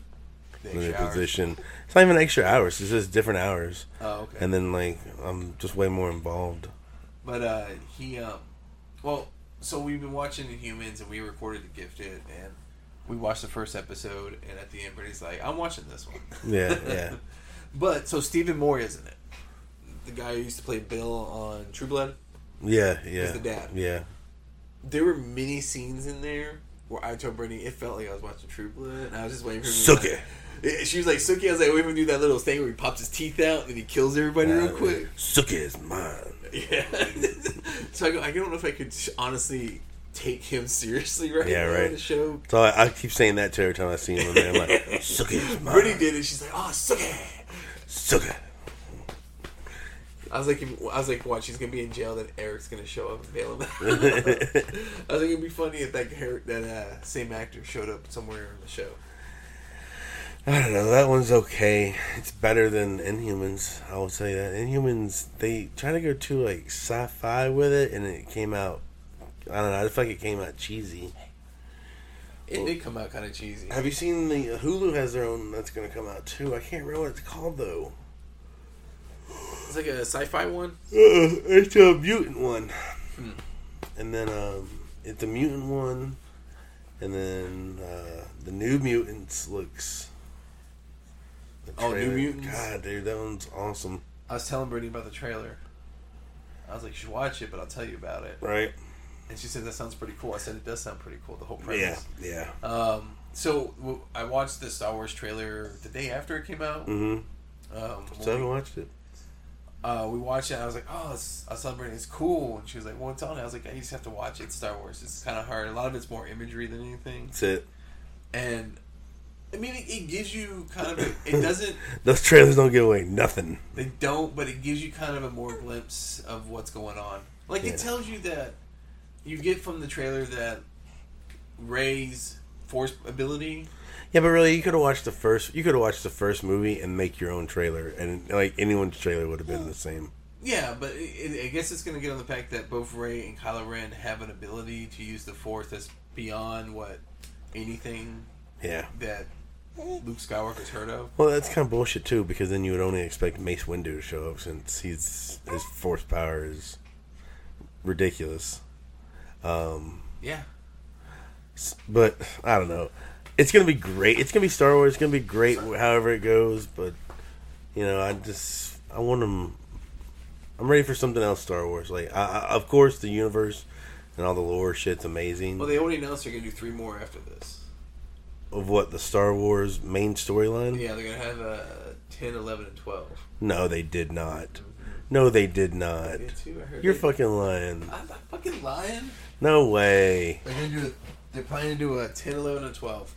The the new hours. position. It's not even extra hours; it's just different hours. Oh, okay. And then like I'm just way more involved. But uh, he, um, well, so we've been watching Inhumans, and we recorded the Gifted, and we watched the first episode, and at the end, Brittany's like, "I'm watching this one." Yeah, yeah. but so Stephen Moyer is in it, the guy who used to play Bill on True Blood. Yeah, yeah. the dad. Yeah. There were many scenes in there where I told Brittany it felt like I was watching True Blood, and I was just waiting for him. to Suck be it. She was like, "Sookie." I was like, "Wait for him to do that little thing where he pops his teeth out and then he kills everybody real uh, quick." Sookie is mine. Yeah. so I, go, I don't know if I could honestly take him seriously right Yeah, now right. in the show. So I, I keep saying that to every time I see him. I'm like, Sookie. Brittany did it. She's like, "Oh, Sookie." Sookie. I was like, I was like, what? She's gonna be in jail. Then Eric's gonna show up and bail him out. I was like, it'd be funny if that that uh, same actor showed up somewhere on the show. I don't know. That one's okay. It's better than Inhumans. I will say that Inhumans they try to go too like sci-fi with it, and it came out. I don't know. I feel like it came out cheesy. It did come out kind of cheesy. Have you seen the Hulu has their own that's going to come out too? I can't remember what it's called though. It's like a sci-fi one. Uh, it's a mutant one, and then um, it's a mutant one, and then uh, the New Mutants looks. the Oh, New Mutants? God, dude, that one's awesome. I was telling Brittany about the trailer. I was like, you should watch it, but I'll tell you about it. Right? And she said that sounds pretty cool. I said it does sound pretty cool. The whole Yeah, premise. yeah. Um, so w- I watched the Star Wars trailer the day after it came out. Mm-hmm. Um, So we, watched it. uh, we watched it. and I was like, "Oh, it's, I celebrating. It's cool." And she was like, "Well, it's on." I was like, "I just have to watch it. It's Star Wars. It's kind of hard. A lot of it's more imagery than anything." That's it. And I mean, it, it gives you kind of. A, it doesn't. Those trailers don't give away nothing. They don't, but it gives you kind of a more glimpse of what's going on. Like Yeah. it tells you that you get from the trailer that Rey's force ability. Yeah, but really, you could have watched the first. You could have watched the first movie and make your own trailer, and like anyone's trailer would have been the same. Yeah, but it, I guess it's going to get on the fact that both Ray and Kylo Ren have an ability to use the Force that's beyond what anything Yeah. that Luke Skywalker's heard of. Well, that's kind of bullshit too, because then you would only expect Mace Windu to show up since he's his force power is ridiculous. Um, Yeah, but I don't know. It's gonna be great. It's gonna be Star Wars. It's gonna be great, however it goes. But you know, I just I want them. I'm ready for something else. Star Wars, like I, I, of course, the universe and all the lore shit's amazing. well, they already announced they're going to do three more after this. of what the Star Wars main storyline? Yeah, they're going to have uh, 10, 11, and 12. No, they did not. No, they did not. Did too? I heard You're fucking lying. I'm not fucking lying. No way. They're gonna do. They're planning to do a 10, 11, and 12.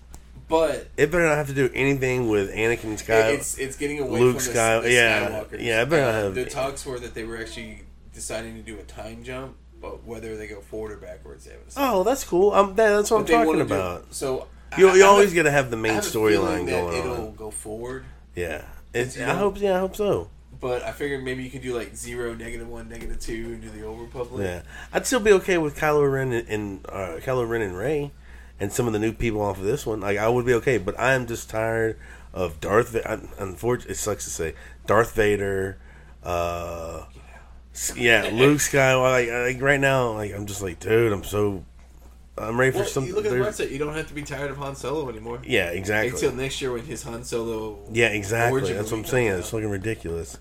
But It better not have to do anything with Anakin Skywalker. It's it's getting away Luke from the, Sky- the yeah, Skywalkers. yeah, it better not Uh, have- the talks were that they were actually deciding to do a time jump, but whether they go forward or backwards, they haven't decided. oh, that's cool. Um, that, that's what But I'm talking do- about. so You, I- you I always got to have the main have a feeling storyline going it'll on. go forward, Yeah, it's, You I hope. Yeah, I hope so. But I figured maybe you could do like zero, negative one, negative two, and do the Old Republic. Yeah, I'd still be okay with Kylo Ren and, and uh, Kylo Ren and Rey, and some of the new people off of this one. Like I would be okay, but I am just tired of Darth. Va- Unfortunately, it sucks to say Darth Vader. Uh, yeah, Luke Skywalker. Like, like right now, like I'm just like, dude, I'm so. I'm ready for Well, something. you look at the there's- website. You don't have to be tired of Han Solo anymore. Yeah, exactly. Until next year when his Han Solo. Yeah, exactly. That's what I'm saying. comes It's looking ridiculous.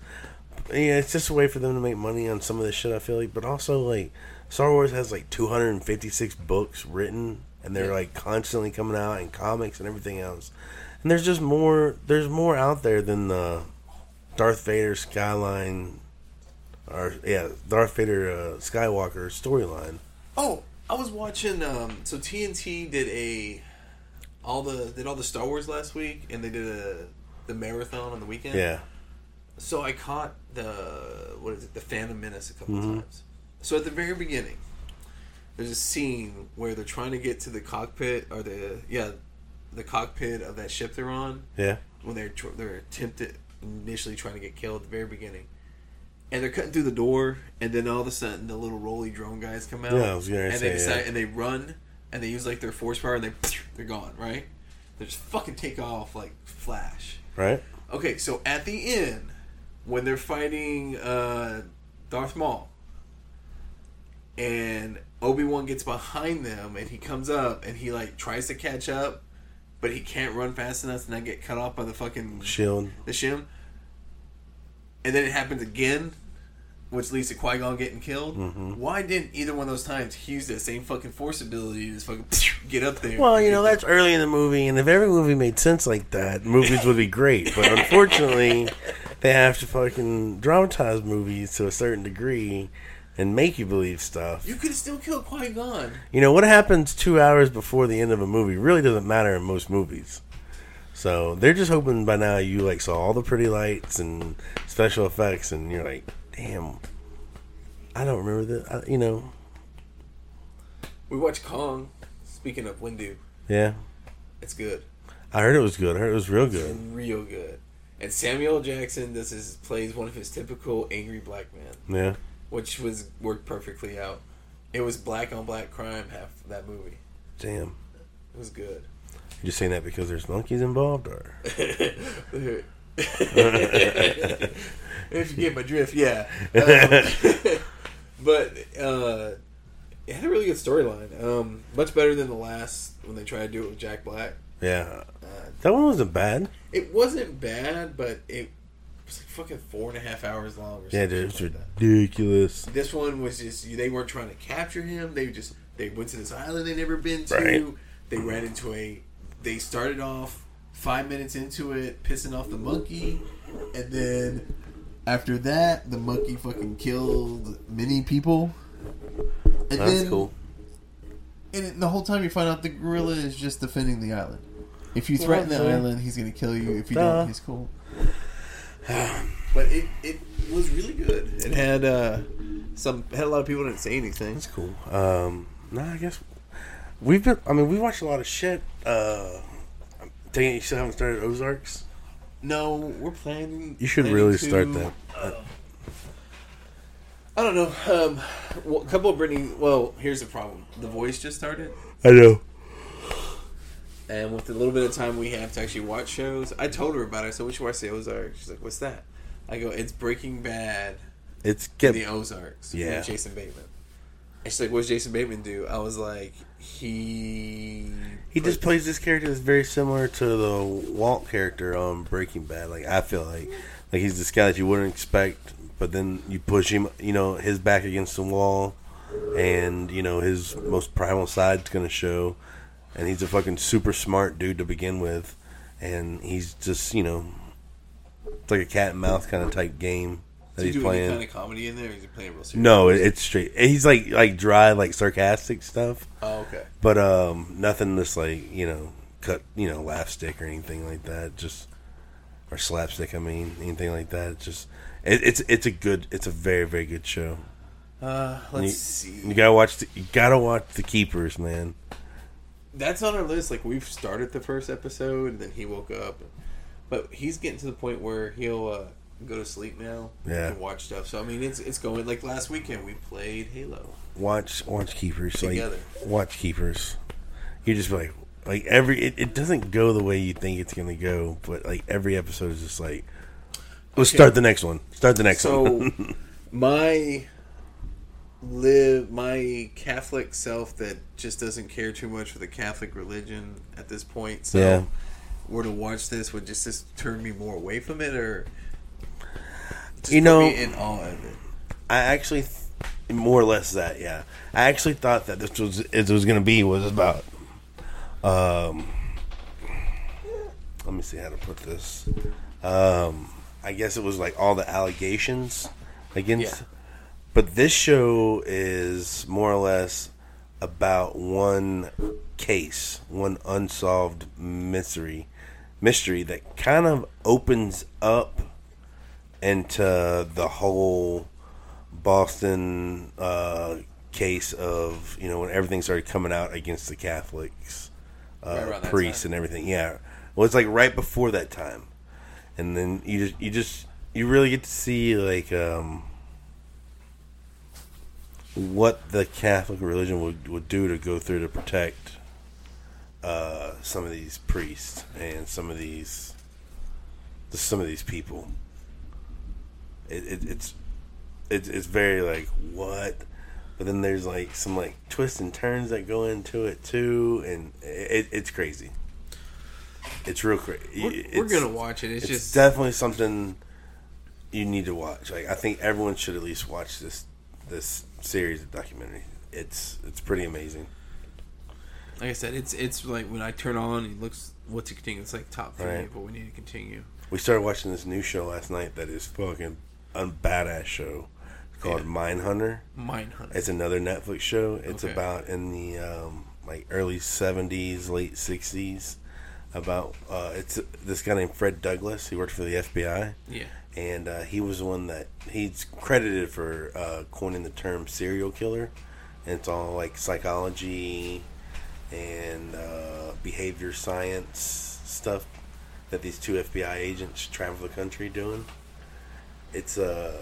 Yeah, it's just a way for them to make money on some of this shit. I feel like, but also like Star Wars has like 256 books written, and they're Yeah. like constantly coming out in comics and everything else. And there's just more. There's more out there than the Darth Vader skyline, or yeah, Darth Vader uh, Skywalker storyline. Oh, I was watching. Um, so TNT did a all the did all the Star Wars last week, and they did a the marathon on the weekend. Yeah. So I caught the what is it, the Phantom Menace a couple Mhm. times. So at the very beginning, there's a scene where they're trying to get to the cockpit or the yeah, the cockpit of that ship they're on Yeah. when they're they're attempted initially trying to get killed at the very beginning. And they're cutting through the door, and then all of a sudden the little rolly drone guys come out. Yeah, I was gonna and say, they decide, yeah. and they run, and they use like their force power, and they they're gone. Right? They just fucking take off like flash. Right. Okay, so at the end, when they're fighting uh, Darth Maul, and Obi Wan gets behind them, and he comes up, and he like tries to catch up, but he can't run fast enough, and then get cut off by the fucking Shield. the shim. And then it happens again, which leads to Qui Gon getting killed. Mhm. Why didn't either one of those times use that same fucking force ability to just fucking get up there? Well, you know that's early in the movie, and if every movie made sense like that, movies would be great. But unfortunately, they have to fucking dramatize movies to a certain degree and make you believe stuff. You could still kill Qui Gon. You know what happens two hours before the end of a movie really doesn't matter in most movies. So they're just hoping by now you like saw all the pretty lights and special effects, and you're like, damn, I don't remember that. I, you know, We watched Kong. Speaking of Windu, yeah. it's good. I heard it was good. I heard it was real good. real good. And Samuel Jackson does his plays one of his typical angry black man, Yeah. which was worked perfectly out. It was black on black crime half that movie. Damn. It was good. You just saying that because there's monkeys involved, or if you get my drift, yeah. Um, but uh, it had a really good storyline. Um, much better than the last when they tried to do it with Jack Black. yeah, Uh, that one wasn't bad. it wasn't bad, but it was like fucking four and a half hours long. Or Yeah, something dude, it's like that. ridiculous. This one was just they weren't trying to capture him. They just they went to this island they never been to. Right. They ran into a. They started off five minutes into it, pissing off the monkey, and then after that, the monkey fucking killed many people. And That's then, cool. And the whole time you find out the gorilla is just defending the island. If you threaten the Well, island, he's gonna kill you. If you Duh. don't, he's cool. but it it was really good. It had uh some had a lot of people didn't say anything. That's cool. Um, nah, I guess we've been. I mean, we watched a lot of shit. Uh, I'm taking you still haven't started Ozarks. No, we're planning. You should planning really to- start that. I don't know. Um, well, a couple of Brittany. Well, here's the problem. The voice just started, I know. and with the little bit of time we have to actually watch shows, I told her about it. So we should watch the Ozarks. She's like, "What's that?" I go, "It's Breaking Bad." It's get the Ozarks. Yeah. Jason Bateman. And she's like, "What's Jason Bateman do?" I was like, "He he just plays this character that's very similar to the Walt character on Breaking Bad. Like I feel like like he's this guy that you wouldn't expect, but then you push him, you know, his back against the wall, and you know his most primal side's gonna show, and he's a fucking super smart dude to begin with, and he's just you know, it's like a cat and mouse kind of type game that he's playing. kind of comedy in there? Or is he playing real serious? no, it, it's straight. He's like like dry, like sarcastic stuff. Oh, okay. But um, nothing that's like you know cut you know laugh stick or anything like that. Just or slapstick. I mean anything like that. It's just it, it's it's a good. It's a very very good show. Uh, let's You- see. You gotta watch. The, you gotta watch the Keepers, man. That's on our list. Like we've started the first episode, and then he woke up, but he's getting to the point where he'll uh, go to sleep now Yeah. and watch stuff. So I mean, it's it's going. Like last weekend, we played Halo. Watch watch Keepers. Together. Like watch Keepers. You just like like every. It, it doesn't go the way you think it's gonna go, but like every episode is just like. Let's Okay. start the next one. Start the next So one. So my live my Catholic self that just doesn't care too much for the Catholic religion at this point. So Yeah. were to watch this would just this turn me more away from it or just You know- in of it. I actually, th- more or less that, yeah. I actually thought that this was it was going to be was about. Um, let me see how to put this. Um, I guess it was like all the allegations against. Yeah. But this show is more or less about one case, one unsolved mystery mystery that kind of opens up into the whole Boston uh, case of you know when everything started coming out against the Catholics, uh, that priests and everything. Yeah, well, it's like right before that time, and then you just you just you really get to see like um, what the Catholic religion would would do to go through to protect uh, some of these priests and some of these some of these people. It, it, it's it's it's very like what, but then there's like some like twists and turns that go into it too, and it, it's crazy. It's real crazy. We're, we're gonna watch it. It's, It's just definitely something you need to watch. Like I think everyone should at least watch this this series of documentary. It's it's pretty amazing. like I said. It's it's like when I turn on, it looks what's to continue. It's like top three, Right. but we need to continue. We started watching this new show last night that is fucking a badass show called Yeah. Mindhunter. Mindhunter. It's another Netflix show. It's Okay. about in the um, like early seventies, late sixties. About uh, it's this guy named Fred Douglas. He worked for the FBI, yeah. and uh, he was the one that he's credited for uh, coining the term serial killer. And it's all like psychology and uh, behavior science stuff that these two FBI agents travel the country doing. It's a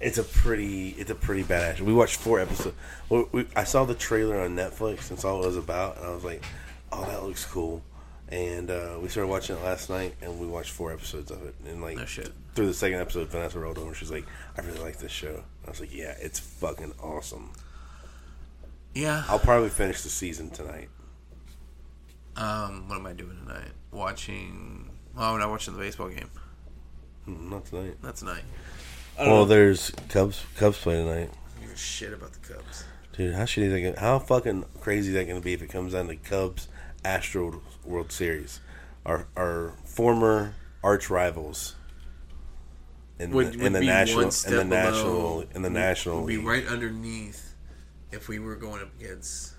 it's a pretty it's a pretty badass. We watched four episodes. We, we, I saw the trailer on Netflix and saw what it was about, and I was like, "Oh, that looks cool." And uh, we started watching it last night, and we watched four episodes of it. And like No shit. through the second episode, Vanessa rolled over. She's like, "I really like this show." I was like, "Yeah, it's fucking awesome." Yeah. I'll probably finish the season tonight. Um, what am I doing tonight? Watching. Oh, I'm not watching the baseball game. Mm, Not tonight. Not tonight. Well, there's Cubs. Cubs play tonight. I don't give a shit about the Cubs. Dude, how shitty is that gonna, how fucking crazy is that going to be if it comes down to Cubs Astro World Series, our our former arch rivals in Would, the, would in the be national one in step the below- national in the would- national Would be league. right underneath if we were going up against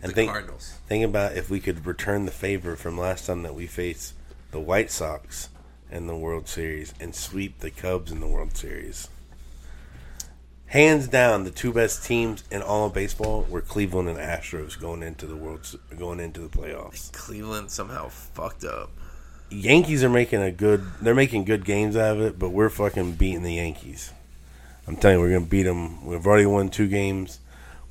the think- Cardinals. Think about if we could return the favor from last time that we faced the White Sox in the World Series and sweep the Cubs in the World Series. Hands down, the two best teams in all of baseball were Cleveland and Astros going into the World going into the playoffs. Cleveland somehow fucked up. Yankees are making a good. They're making good games out of it, but we're fucking beating the Yankees. I'm telling you, we're gonna beat them. We've already won two games.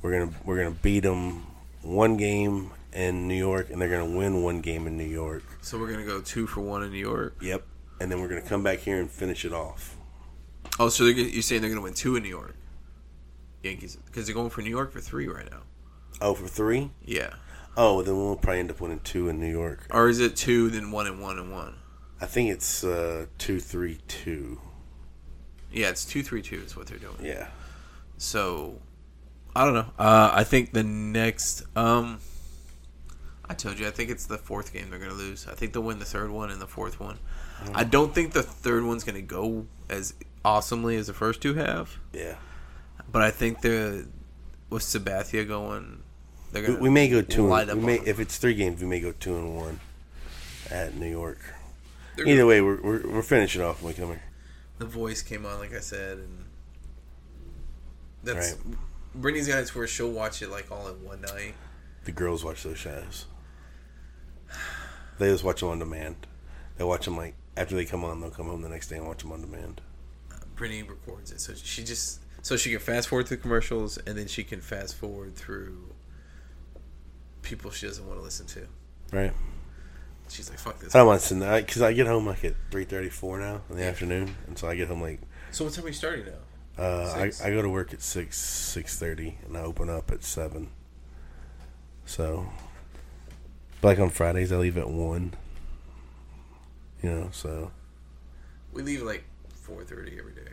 We're gonna we're gonna beat them one game in New York, and they're gonna win one game in New York. So we're gonna go two for one in New York. Yep. And then we're gonna come back here and finish it off. Oh, so they're, you're saying they're gonna win two in New York? Yankees, because they're going for New York for three right now. Oh, for three? Yeah. Oh, then we'll probably end up winning two in New York. Or is it two, then one and one and one? I think it's uh, two, three, two. Yeah, it's two three two is what they're doing. Yeah. So I don't know. Uh, I think the next um I told you I think it's the fourth game they're gonna lose. I think they'll win the third one and the fourth one. Mm. I don't think the third one's gonna go as awesomely as the first two have. Yeah. But I think the with Sabathia going they're We, gonna we may go two. And, we may, if it's three games, we may go two and one at New York. They're Either way, we're, we're, we're finishing off when we come here. the voice came on like I said and that's Right. Brittany's got it where she'll watch it like all in one night. The girls watch those shows. They just watch them on demand. They watch them like after they come on, they'll come home the next day and watch them on demand. Brittany records it, so she just so she can fast forward through commercials, and then she can fast forward through people she doesn't want to listen to. Right. She's like, "Fuck this." I don't want to send that because I get home like at three thirty four now in the afternoon, and so I get home like So what time are you starting now? uh, I, I go to work at six six thirty, and I open up at seven. So, but like on Fridays, I leave at one. You know, so We leave like four thirty every day.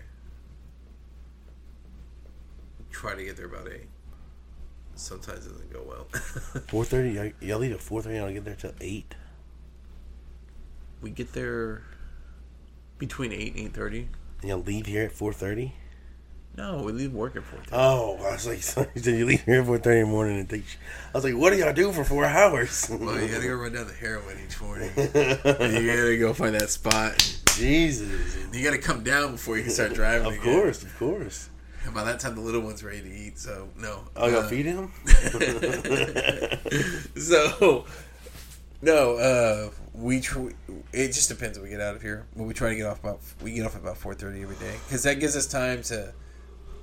Try to get there about eight. Sometimes it doesn't go well. four thirty. Y'all leave at four thirty, and I'll get there till eight. we get there between eight and eight thirty. And y'all leave here at four thirty. No, we leave work at four. Oh, I was like, so you leave here at four thirty in the morning and take. I was like, what do y'all do for four hours? Well, you gotta go run down the heroin each morning. you gotta go find that spot. Jesus, You gotta come down before you can start driving. of again. course, of course. And by that time, the little one's ready to eat. So no. Oh, y'all Uh, feed him? so no, uh, we tr- it just depends when we get out of here. But we try to get off about we get off at about four thirty every day because that gives us time to.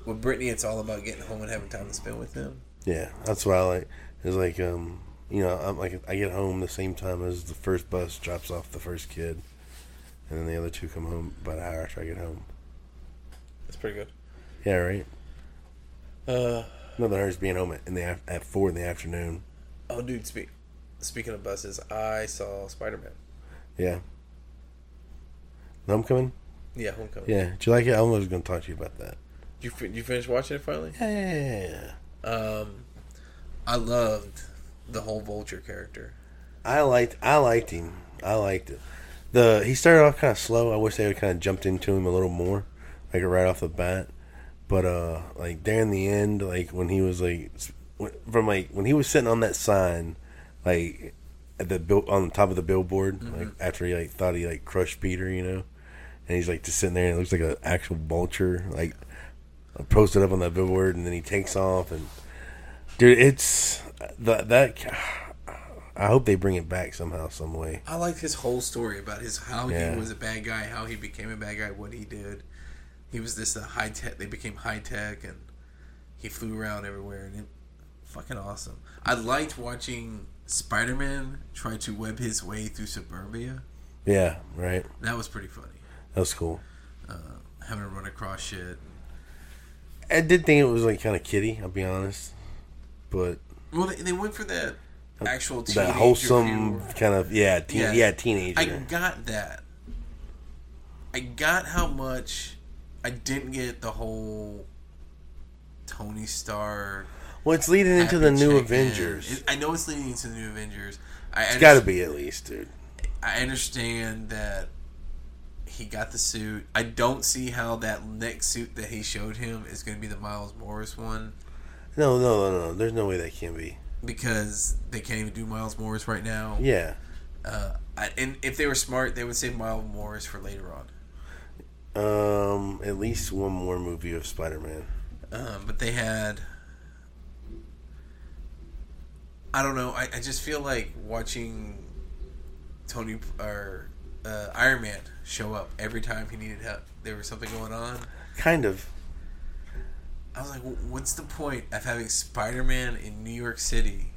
With Brittany, it's all about getting home and having time to spend with him. yeah, that's what I like. It's like, um, you know, I'm like, I get home the same time as the first bus drops off the first kid, and then the other two come home about an hour after I get home. That's pretty good. Yeah, right. Uh, Nothing hurts being home at, in the at four in the afternoon. oh, dude. Speak. Speaking of buses, I saw Spider Man. Yeah. Homecoming. Yeah, Homecoming. Yeah. do you like it? I was going to talk to you about that. You fin- you finished watching it finally? Yeah. Um, I loved the whole Vulture character. I liked I liked him. I liked it. The he started off kind of slow. I wish they would kind of jumped into him a little more, like right off the bat. But uh, like there in the end, like when he was like from like when he was sitting on that sign, like at the bill on the top of the billboard, like after he like thought he like crushed Peter, you know, and he's like just sitting there and it looks like an actual vulture, like posted up on that billboard, and then he takes off and dude, it's that that. I hope they bring it back somehow, some way. I liked his whole story about his how Yeah. he was a bad guy, how he became a bad guy, what he did. He was this uh, high tech. They became high tech, and he flew around everywhere, and it fucking awesome. I liked watching Spider Man try to web his way through suburbia. Yeah, right. That was pretty funny. That was cool. Uh, having to run across shit. I did think it was like kind of kiddie. I'll be honest, but Well, they, they went for that actual that wholesome kind of yeah, teen, Yeah. yeah, teenager. I got that. I got how much I didn't get the whole Tony Stark. well, it's leading into the new Avengers. It- I know it's leading into the new Avengers. I it's got to be at least, dude. I understand that he got the suit. I don't see how that next suit that he showed him is going to be the Miles Morales one No, no, no, no. There's no way that can be. because they can't even do Miles Morales right now. Yeah. Uh, I, and if they were smart, they would save Miles Morales for later on. Um, at least one more movie of Spider-Man. Um, but they had. I don't know. I, I just feel like watching Tony or uh, Iron Man show up every time he needed help. There was something going on. Kind of. I was like, what's the point of having Spider Man in New York City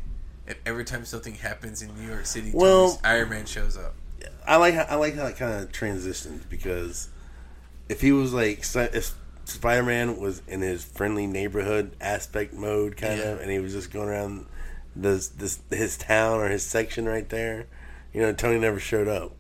if every time something happens in New York City, Well- Iron Man shows up? I like how, I like how it kind of transitioned because if he was like if Spider Man was in his friendly neighborhood aspect mode kind Yeah. of, and he was just going around this this his town or his section right there, you know, Tony never showed up.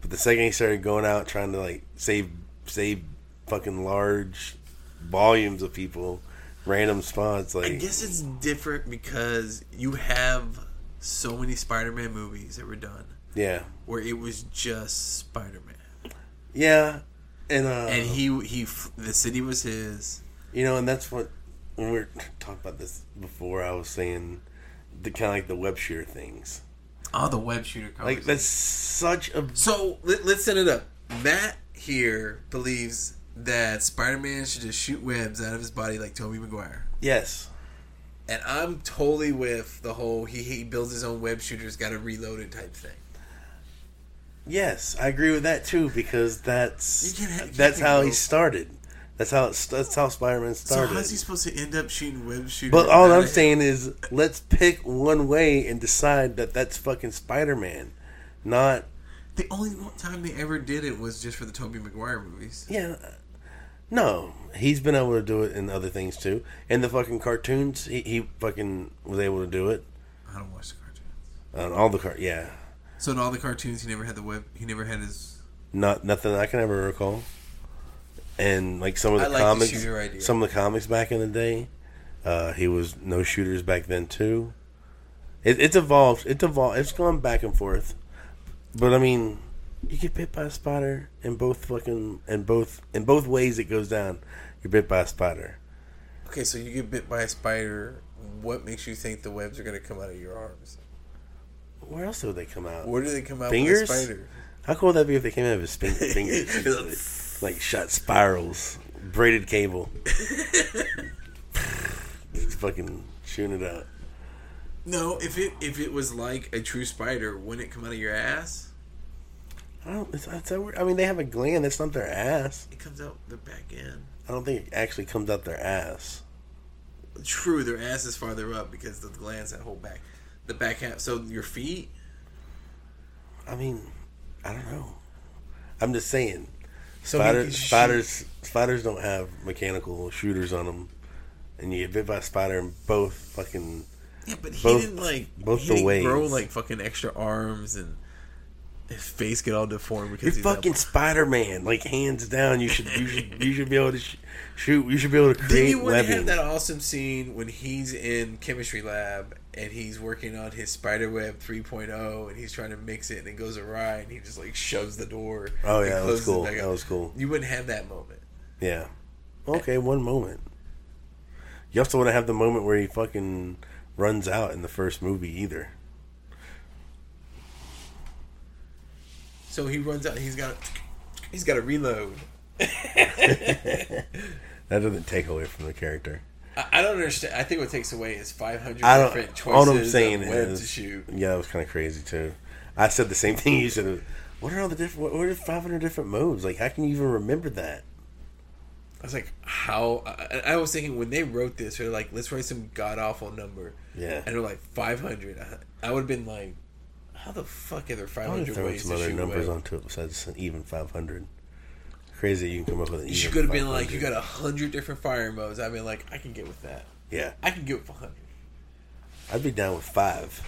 But the second he started going out trying to like save save fucking large volumes of people, random spots like I guess it's different because you have so many Spider Man movies that were done yeah where it was just Spider Man. yeah, and uh, and he he the city was his. You know, and that's what when we were talking about this before. I was saying the kind of like the web shooter things. Oh, the web shooter. Like that's such a so. Let, let's set it up. Matt here believes that Spider-Man should just shoot webs out of his body like Tobey Maguire, yes, and I'm totally with the whole he he builds his own web shooters, got to reload it type thing. yes, I agree with that too because that's You can't you that's can't how go- he started. That's how it's, that's how Spider Man started. So how's he supposed to end up shooting web shooters? but all I'm saying is, let's pick one way and decide that that's fucking Spider Man, not the only one time they ever did it was just for the Tobey Maguire movies. yeah. No, he's been able to do it in other things too. In the fucking cartoons, he, he fucking was able to do it. I don't watch the cartoons. On all the car, yeah. So in all the cartoons, he never had the web. He never had his. Not nothing I can ever recall. And like some of the like the comics, shooter idea. some of the comics back in the day, uh, he was no shooters back then too. It, it's evolved. It's evolved. It's gone back and forth. But I mean, you get bit by a spider in both fucking in both in both ways. It goes down. You're bit by a spider. Okay, so you get bit by a spider. What makes you think the webs are going to come out of your arms? Where else would they come out? Where do they come out Fingers? with a spider? How cool would that be if they came out of his fingers? Like shot spirals, braided cable. Just fucking shooting it out. No, if it if it was like a true spider, wouldn't it come out of your ass? I don't. It's, it's that weird. I mean, they have a gland. That's not their ass. It comes out their back end. I don't think it actually comes out their ass. True, their ass is farther up because the glands that hold back the back half. So your feet. I mean, I don't know. I'm just saying. So he Spiders, spiders, spiders don't have mechanical shooters on them, and you get bit by a spider and both fucking. Yeah, but he Both- didn't like both he the didn't ways. grow like fucking extra arms and his face get all deformed You're because he's fucking Spider Man, like hands down. You should, you should, you should be able to sh- shoot. You should be able to Then you wouldn't have that awesome scene when he's in chemistry lab and he's working on his spiderweb 3.0 and he's trying to mix it and it goes awry and he just like shoves the door. Oh yeah, that was cool. That was cool. You wouldn't have that moment. Yeah. Okay, one moment. You also want to have the moment where he fucking runs out in the first movie either. So he runs out. He's got. He's got to reload. That doesn't take away from the character. I, I don't understand. I think what takes away is 500 I don't. different choices All I'm saying is, to shoot. yeah, that was kind of crazy too. I said the same thing you said. What are all the different? What, what are 500 different modes? Like, how can you even remember that? I was like, how? I, I was thinking when they wrote this, they're like, let's write some god awful number. Yeah. And they're like 500. I, I would have been like, how the fuck are there I would 500 throw ways some to other shoot numbers web? onto it besides an even 500. Crazy, you can come up with an You could have been like, you got a hundred different fire modes. I'd be like, I can get with that. Yeah, I can get with 100. I'd be down with five.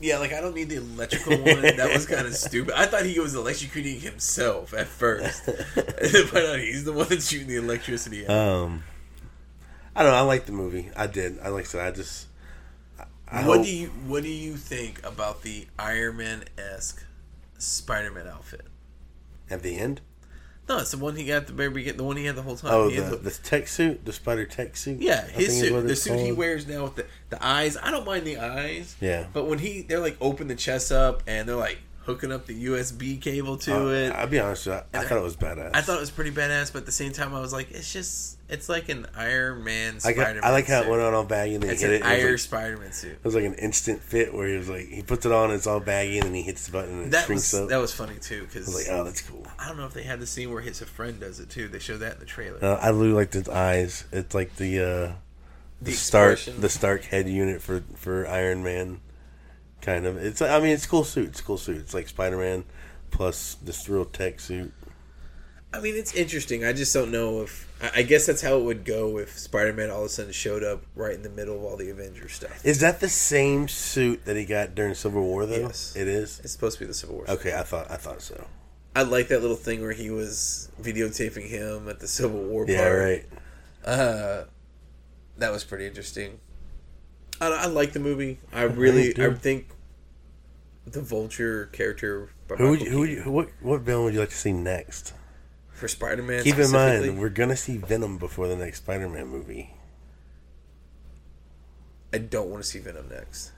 Yeah, like I don't need the electrical one. That was kind of stupid. I thought he was electrocuting himself at first, but he's the one that's shooting the electricity. Out. Um, I don't know. I like the movie. I did. I like I said. I just. I, what hope- do you What do you think about the Iron Man esque Spider Man outfit? at the end? No, it's the one he got the very beginning. The one he had the whole time. Oh, He had the, the tech suit, the spider tech suit. yeah, his suit, the suit he wears now with the the eyes. I don't mind the eyes. Yeah. But when he they're like open the chest up and they're like hooking up the USB cable to Uh, it. I'll be honest. with you, I, I thought it was badass. I thought it was pretty badass, but at the same time, I was like, it's just, it's like an Iron Man I, Spider got, Man. I like how it went on all baggy and then It's he hit an it. Iron like, Spider Man suit. it was like an instant fit where he was like, he puts it on, it's all baggy, and then he hits the button and it That shrinks was up. that was funny too I because was like, oh, that's cool. I don't know if they had the scene where his friend does it too. They show that in the trailer. Uh, I really like his eyes. It's like the uh, the, The Stark the Stark head unit for for Iron Man. Kind of. It's I mean it's a cool suit. It's a cool suit. It's like Spider Man plus this real tech suit. I mean, it's interesting. I just don't know if. I guess that's how it would go if Spider Man all of a sudden showed up right in the middle of all the Avengers stuff. Is that the same suit that he got during Civil War though? Yes. It is. It's supposed to be the Civil War. Okay, I thought I thought so. I like that little thing where he was videotaping him at the Civil War Yeah, right. Uh, that was pretty interesting. I, I like the movie. I really. I think the Vulture character. by Who would you, who would you, what what villain would you like to see next? For Spider Man? Keep in mind, we're gonna see Venom before the next Spider Man movie. I don't want to see Venom next.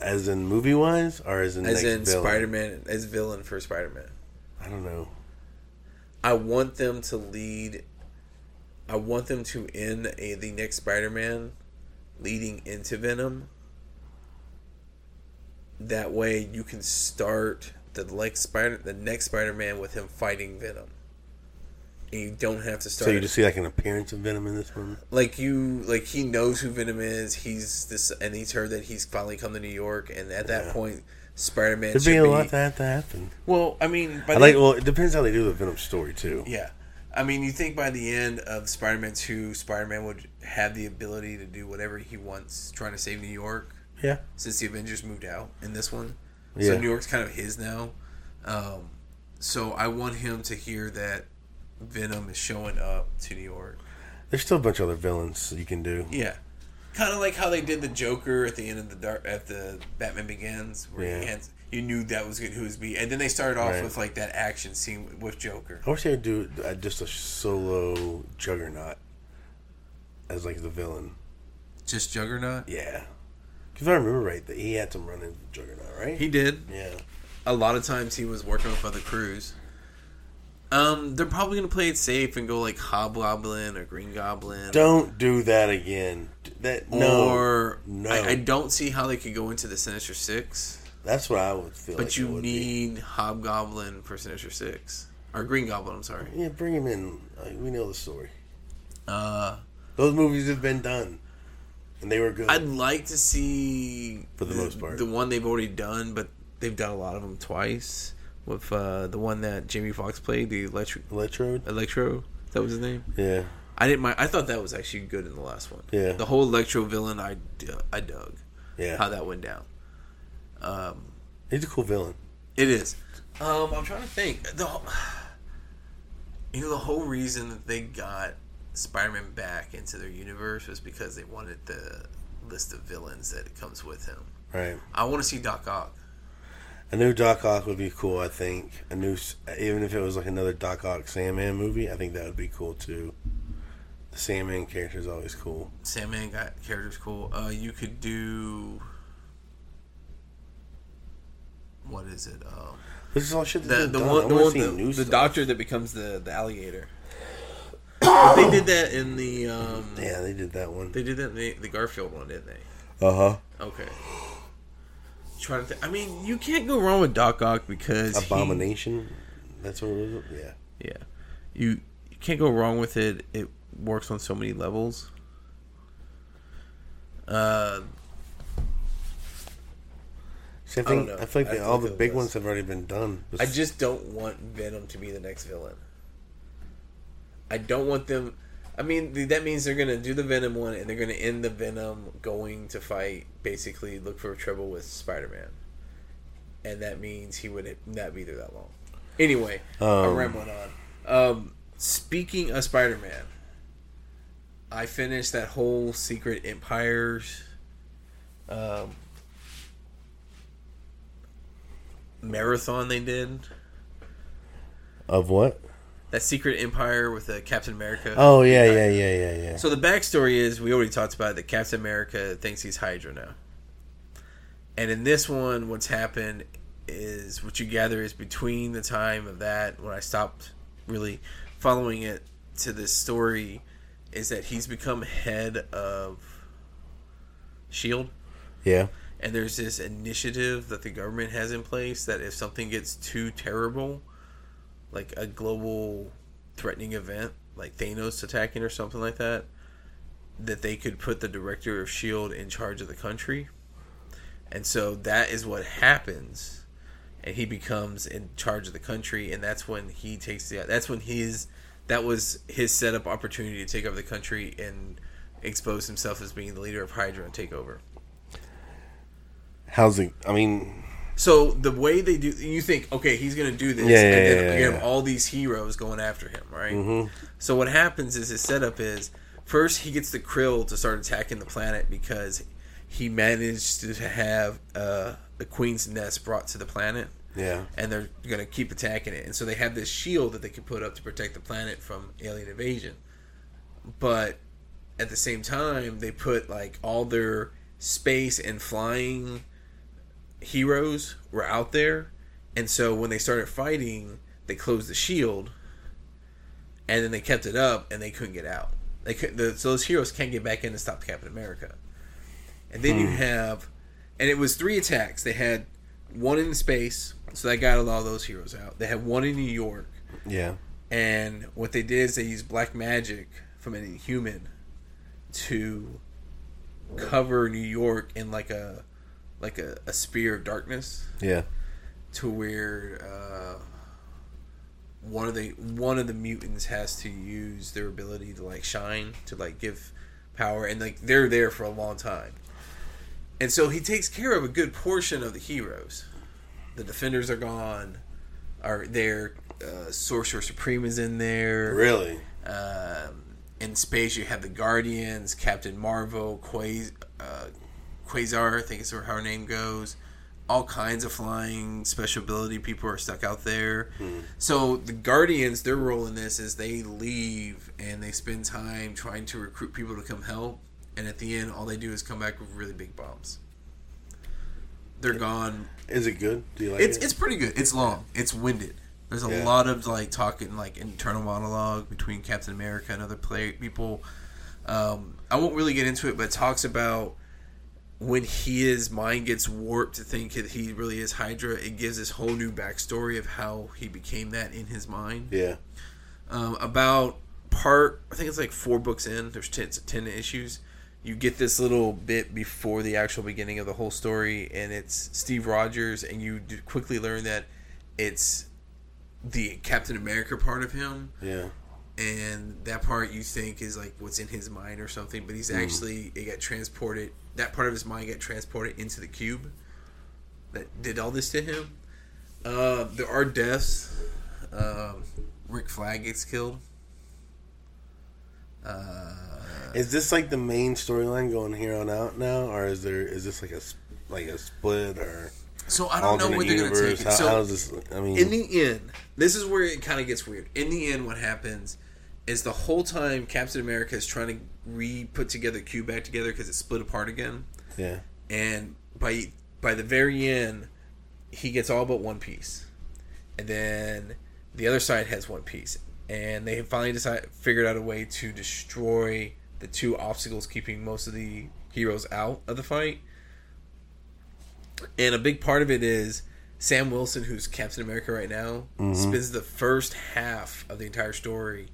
As in movie wise, or as in As in? Spider Man, as villain for Spider Man. I don't know. I want them to lead. I want them to end a, the next Spider Man leading into Venom. That way, you can start the next Spider, the next Spider Man with him fighting Venom. And you don't have to start. So you just see like an appearance of Venom in this one. like you, like he knows who Venom is. He's this, and he's heard that he's finally come to New York. And at that Yeah. point, Spider Man There'd should be a lot to have to happen. well, I mean, by I the- like. Well, it depends how they do the Venom story too. Yeah. I mean, you think by the end of Spider Man 2, Spider Man would have the ability to do whatever he wants trying to save New York Yeah. since the Avengers moved out in this one. Yeah. So New York's kind of his now. Um, so I want him to hear that Venom is showing up to New York. There's still a bunch of other villains you can do. Yeah. kind of like how they did the Joker at the end of the dark at the Batman Begins, where Yeah. you, had, you knew that was good who was be, and then they started off Right. with like that action scene with Joker. I wish they would do uh, just a solo Juggernaut as like the villain. Just Juggernaut. Yeah, if I remember right, that he had some run in Juggernaut, right? He did. yeah. A lot of times he was working with other crews. Um, they're probably gonna play it safe and go like Hobgoblin or Green Goblin. Don't do that again. That no, or no. I, I don't see how they could go into the Sinister Six. that's what I would feel. But like you would be. need Hobgoblin for Sinister Six or Green Goblin. I'm sorry. yeah, bring him in. Like, we know the story. Uh, Those movies have been done, and they were good. I'd like to see For the most part. the one they've already done, but they've done a lot of them twice. With uh, the one that Jamie Foxx played, the Electro, Electrode. Electro, that was his name. Yeah, I didn't mind. I thought that was actually good in the last one. Yeah. the whole Electro villain, I I dug yeah. how that went down. Um, He's a cool villain. It is. Um, I'm trying to think. The whole, you know the whole reason that they got Spider-Man back into their universe was because they wanted the list of villains that comes with him. Right. I want to see Doc Ock. A new Doc Ock would be cool. I think a new, even if it was like another Doc Ock Sandman movie, I think that would be cool too. The Sandman character is always cool. Sandman got characters cool. Uh, you could do what is it? Um, This is all shit the that's the been one the one the, the doctor that becomes the the alligator. They did that in the um, Yeah, they did that one. they did that in the, the Garfield one, didn't they? Uh huh. Okay. Trying to think. I mean, you can't go wrong with Doc Ock because he- Abomination. That's what it was. Yeah. yeah, you you can't go wrong with it. It works on so many levels. Uh, See, I I think. I, feel like have all the the big list. ones have already been done. I just don't want Venom to be the next villain. I don't want them. I mean, that means they're gonna do the Venom one, and they're gonna end the Venom going to fight, basically look for trouble with Spider Man, and that means he would not be there that long. Anyway, Um, rambling on. Um, speaking of Spider Man, I finished that whole Secret Empires. Um, marathon they did of what? That Secret Empire with uh, Captain America. Oh yeah, yeah, yeah, yeah, yeah. So the backstory is we already talked about that Captain America thinks he's Hydra now. And in this one, what's happened is what you gather is between the time of that when I stopped really following it to this story is that he's become head of Shield yeah. and there's this initiative that the government has in place that if something gets too terrible, like a global threatening event, like Thanos attacking or something like that, that they could put the director of Shield in charge of the country. And so that is what happens, and he becomes in charge of the country, and that's when he takes the. That's when his that was his setup opportunity to take over the country and expose himself as being the leader of Hydra and take over. How's it? I mean, So the way they do, you think, okay, he's gonna do this, Yeah, yeah, and then yeah, you have all these heroes going after him, right? Mhm. So what happens is his setup is first he gets the Krill to start attacking the planet because he managed to have uh, the Queen's Nest brought to the planet, yeah, and they're gonna keep attacking it, and so they have this shield that they can put up to protect the planet from alien invasion, but at the same time they put like all their space and flying heroes were out there and so when they started fighting they closed the shield and then they kept it up and they couldn't get out. They could the, so those heroes can't get back in to stop captain america. And then you hmm. have and it was three attacks. They had one in space so that got a lot of those heroes out. They had one in new york. Yeah. and what they did is they used black magic from an inhuman to cover New York in like a like a, a spear of darkness Yeah. to where uh, one of the one of the mutants has to use their ability to like shine to like give power and like they're there for a long time. And so he takes care of a good portion of the heroes. The defenders are gone. Are there? Uh, Sorcerer Supreme is in there. Really? Um, in space, you have the Guardians, Captain Marvel, Quas- uh, Quasar, I think is how her name goes. All kinds of flying special ability people are stuck out there. So the Guardians, their role in this is they leave and they spend time trying to recruit people to come help. And at the end, all they do is come back with really big bombs. They're gone Is it good? Do you like it's it? it's pretty good. It's long. It's winded. There's a Yeah. lot of like talking, like internal monologue between Captain America and other play people. Um, I won't really get into it, but it talks about when he, his mind gets warped to think that he really is Hydra. It gives this whole new backstory of how he became that in his mind. yeah. Um, about part, I think it's like four books in. There's 10, it's 10 issues. You get this little bit before the actual beginning of the whole story, and it's Steve Rogers, and you quickly learn that it's the Captain America part of him, Yeah. and that part you think is like what's in his mind or something, but he's actually it got transported. That part of his mind get transported into the cube that did all this to him. Uh, there are deaths. Um, Rick Flag gets killed. Uh, Is this like the main storyline going here on out now, or is there is this like a like a split or so I don't know where they're going to take it. How, So how this? I mean, in the end, this is where it kind of gets weird. In the end, what happens is the whole time Captain America is trying to re put together Cube back together because it split apart again, yeah, and by by the very end, he gets all but one piece, and then the other side has one piece, and they finally decided figured out a way to destroy the two obstacles keeping most of the heroes out of the fight. And a big part of it is Sam Wilson, who's Captain America right now, mm-hmm. spends the first half of the entire story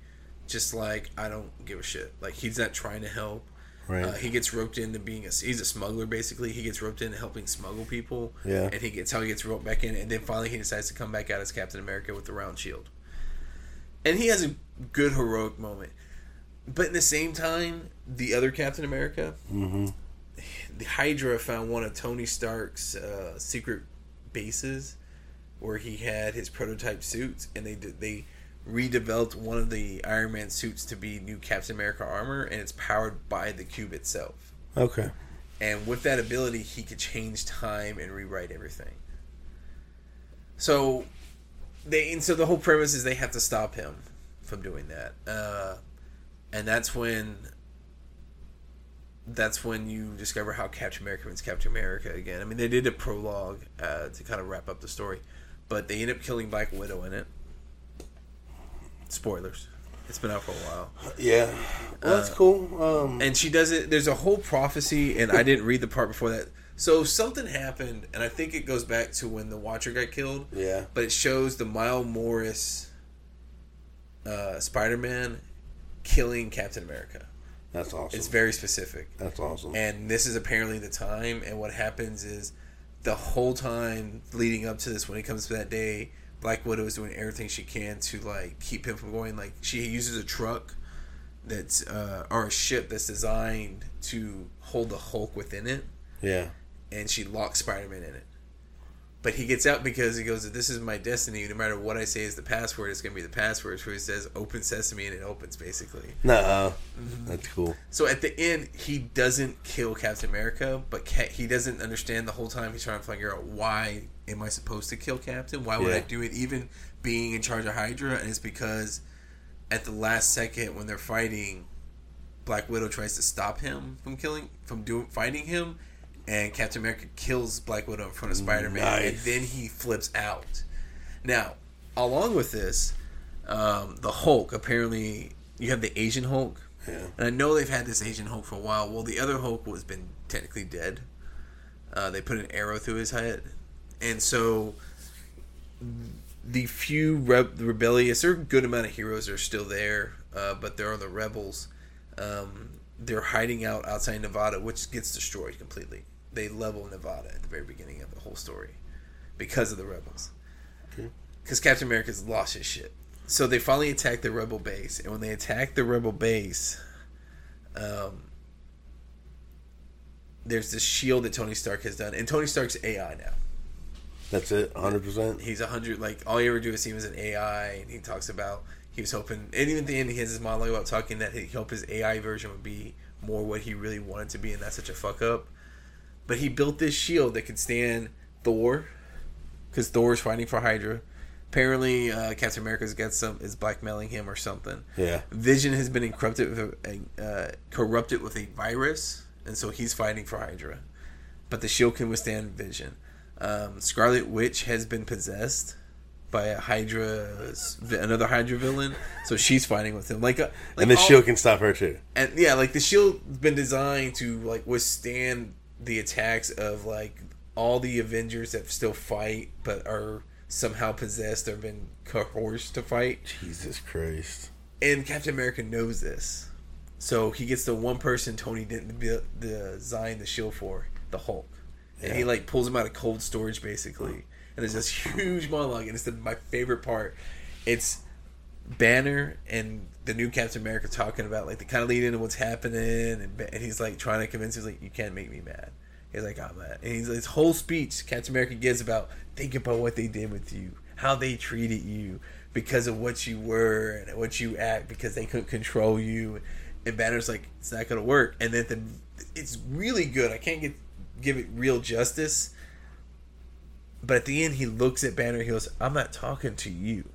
just like I don't give a shit. Like he's not trying to help. right. Uh, he gets roped into being a he's a smuggler basically. He gets roped into helping smuggle people. Yeah. And he gets how he gets roped back in, and then finally he decides to come back out as Captain America with the round shield. And he has a good heroic moment, but in the same time, the other Captain America, mm-hmm. the Hydra found one of Tony Stark's uh, secret bases where he had his prototype suits, and they did, they redeveloped one of the Iron Man suits to be new Captain America armor, and it's powered by the cube itself. Okay. And with that ability, he could change time and rewrite everything. So they and so the whole premise is they have to stop him from doing that, uh, and that's when that's when you discover how Captain America means Captain America again. I mean, they did a prologue uh, to kind of wrap up the story, but they end up killing Black Widow in it. Spoilers. It's been out for a while. Yeah. Well, that's cool. Um, and she does it. There's a whole prophecy, and I didn't read the part before that. So something happened, and I think it goes back to when the Watcher got killed. yeah. But it shows the Miles Morales uh, Spider-Man killing Captain America. That's awesome. It's very specific, that's awesome. and this is apparently the time. And what happens is, the whole time leading up to this, when it comes to that day, Black Widow is doing everything she can to like keep him from going. Like she uses a truck that's uh, or a ship that's designed to hold the Hulk within it, yeah. and she locks Spider Man in it. But he gets out because he goes, "This is my destiny. No matter what I say is the password, it's gonna be the password." So he says, "Open sesame," and it opens basically. No. Mm-hmm. That's cool. So at the end, he doesn't kill Captain America, but he doesn't understand the whole time. He's trying to figure out why am I supposed to kill Captain? Why would I do it, even being in charge of Hydra? And it's because at the last second when they're fighting, Black Widow tries to stop him from killing, from doing fighting him, and Captain America kills Black Widow in front of Spider Man, and then he flips out. Now, along with this, um, the Hulk apparently you have the Asian Hulk. Yeah. And I know they've had this Asian Hulk for a while. Well, the other Hulk was been technically dead. Uh, they put an arrow through his head, and so the few reb- rebellious or a good amount of heroes are still there, uh, but there are the rebels. Um, they're hiding out outside Nevada, which gets destroyed completely. They level Nevada at the very beginning of the whole story because of the rebels. Okay. Because Captain America's lost his shit. So they finally attack the rebel base, and when they attack the rebel base, um, there's this shield that Tony Stark has done, and Tony Stark's AI now. That's it. 100%. He's a hundred. Like all you ever do is see him as an AI, and he talks about he was hoping, and even at the end, he has his monologue about talking that he hoped his AI version would be more what he really wanted to be, and that's such a fuck up. But he built this shield that could stand Thor, because Thor is fighting for Hydra. Apparently, uh, Captain America's got some is blackmailing him or something. Yeah. Vision has been corrupted with a, uh, corrupted with a virus, and so he's fighting for Hydra. But the shield can withstand Vision. Um, Scarlet Witch has been possessed by a Hydra, another Hydra villain, so she's fighting with him. Like, uh, like and the all- shield can stop her too. and yeah, like the shield's been designed to like withstand the attacks of like all the Avengers that still fight but are somehow possessed or been coerced to fight. Jesus Christ. And Captain America knows this. So he gets the one person Tony didn't design the shield for, the Hulk. And he like pulls him out of cold storage basically. And there's this huge monologue and it's the, my favorite part. It's Banner and the new Captain America talking about like the kind of lead into what's happening and, and he's like trying to convince he's like you can't make me mad. He's like I'm mad. And he's his whole speech Captain America gives about think about what they did with you, how they treated you because of what you were and what you act because they couldn't control you. And Banner's like it's not gonna work. And then the, it's really good. I can't get give it real justice. But at the end, he looks at Banner. He goes, "I'm not talking to you.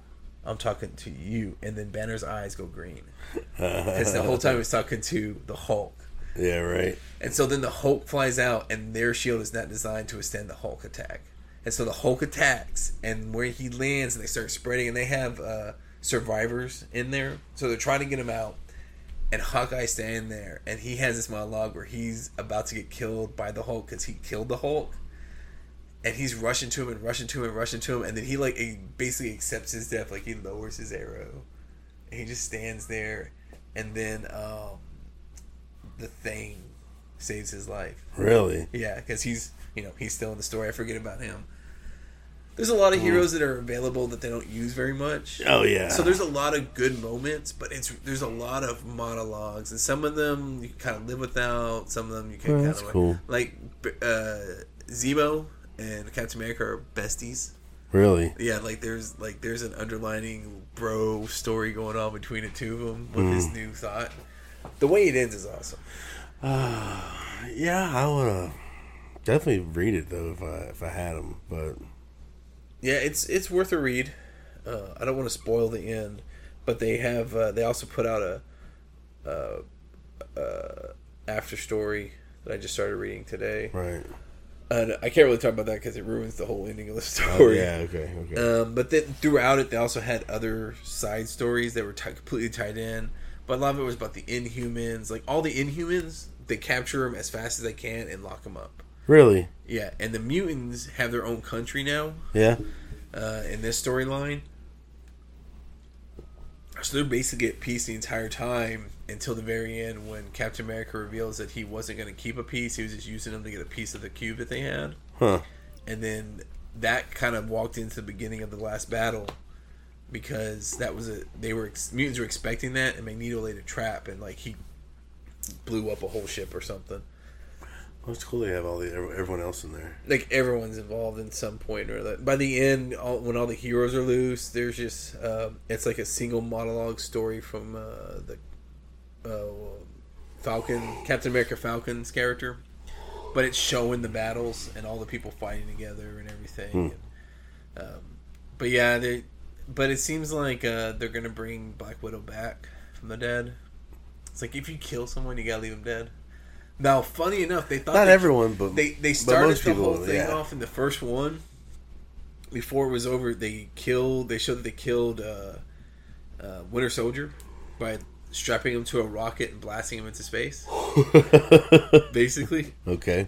I'm talking to you." And then Banner's eyes go green because the whole time he's talking to the Hulk. Yeah, right. And so then the Hulk flies out, and their shield is not designed to withstand the Hulk attack. And so the Hulk attacks, and where he lands, and they start spreading, and they have uh, survivors in there, so they're trying to get him out. And Hawkeye standing there, and he has this monologue where he's about to get killed by the Hulk because he killed the Hulk, and he's rushing to him and rushing to him and rushing to him, and then he like he basically accepts his death, like he lowers his arrow, and he just stands there, and then um, the Thing saves his life. Really? Yeah, because he's you know he's still in the story. I forget about him. There's a lot of heroes that are available that they don't use very much. Oh yeah. So there's a lot of good moments, but it's there's a lot of monologues, and some of them you can kind of live without. Some of them you can Oh, kind that's of cool. like uh, Zemo and Captain America are besties. really. Yeah, like there's like there's an underlining bro story going on between the two of them with his Mm. new thought. The way it ends is awesome. Yeah, I wanna definitely read it though if I if I had them, but Yeah, it's it's worth a read. Uh, I don't want to spoil the end, but they have uh, they also put out a uh, uh, after story that I just started reading today. right. And I can't really talk about that because it ruins the whole ending of the Oh, story. yeah. Okay. Okay. Um, but then throughout it, they also had other side stories that were ti completely tied in. But a lot of it was about the Inhumans. Like all the Inhumans, they capture them as fast as they can and lock them up. Really? Yeah, and the mutants have their own country now Yeah. uh, in this storyline. So they're basically at peace the entire time until the very end when Captain America reveals that he wasn't going to keep a piece. He was just using them to get a piece of the cube that they had. Huh. And then that kind of walked into the beginning of the last battle because that was a they were mutants were expecting that and Magneto laid a trap and like he blew up a whole ship or something. Well, it's cool they have all the everyone else in there. like everyone's involved in some point or that. By the end, all, when all the heroes are loose, there's just um, it's like a single monologue story from uh, the uh, Falcon, Captain America Falcon's character, but it's showing the battles and all the people fighting together and everything. And, um, but yeah, they, but it seems like uh, they're gonna bring Black Widow back from the dead. It's like if you kill someone, you gotta leave them dead. Now, funny enough, they thought Not they- everyone, but they they started the people, whole thing yeah. off in the first one. Before it was over, they killed. They showed that they killed uh, uh, Winter Soldier by strapping him to a rocket and blasting him into space, basically. okay.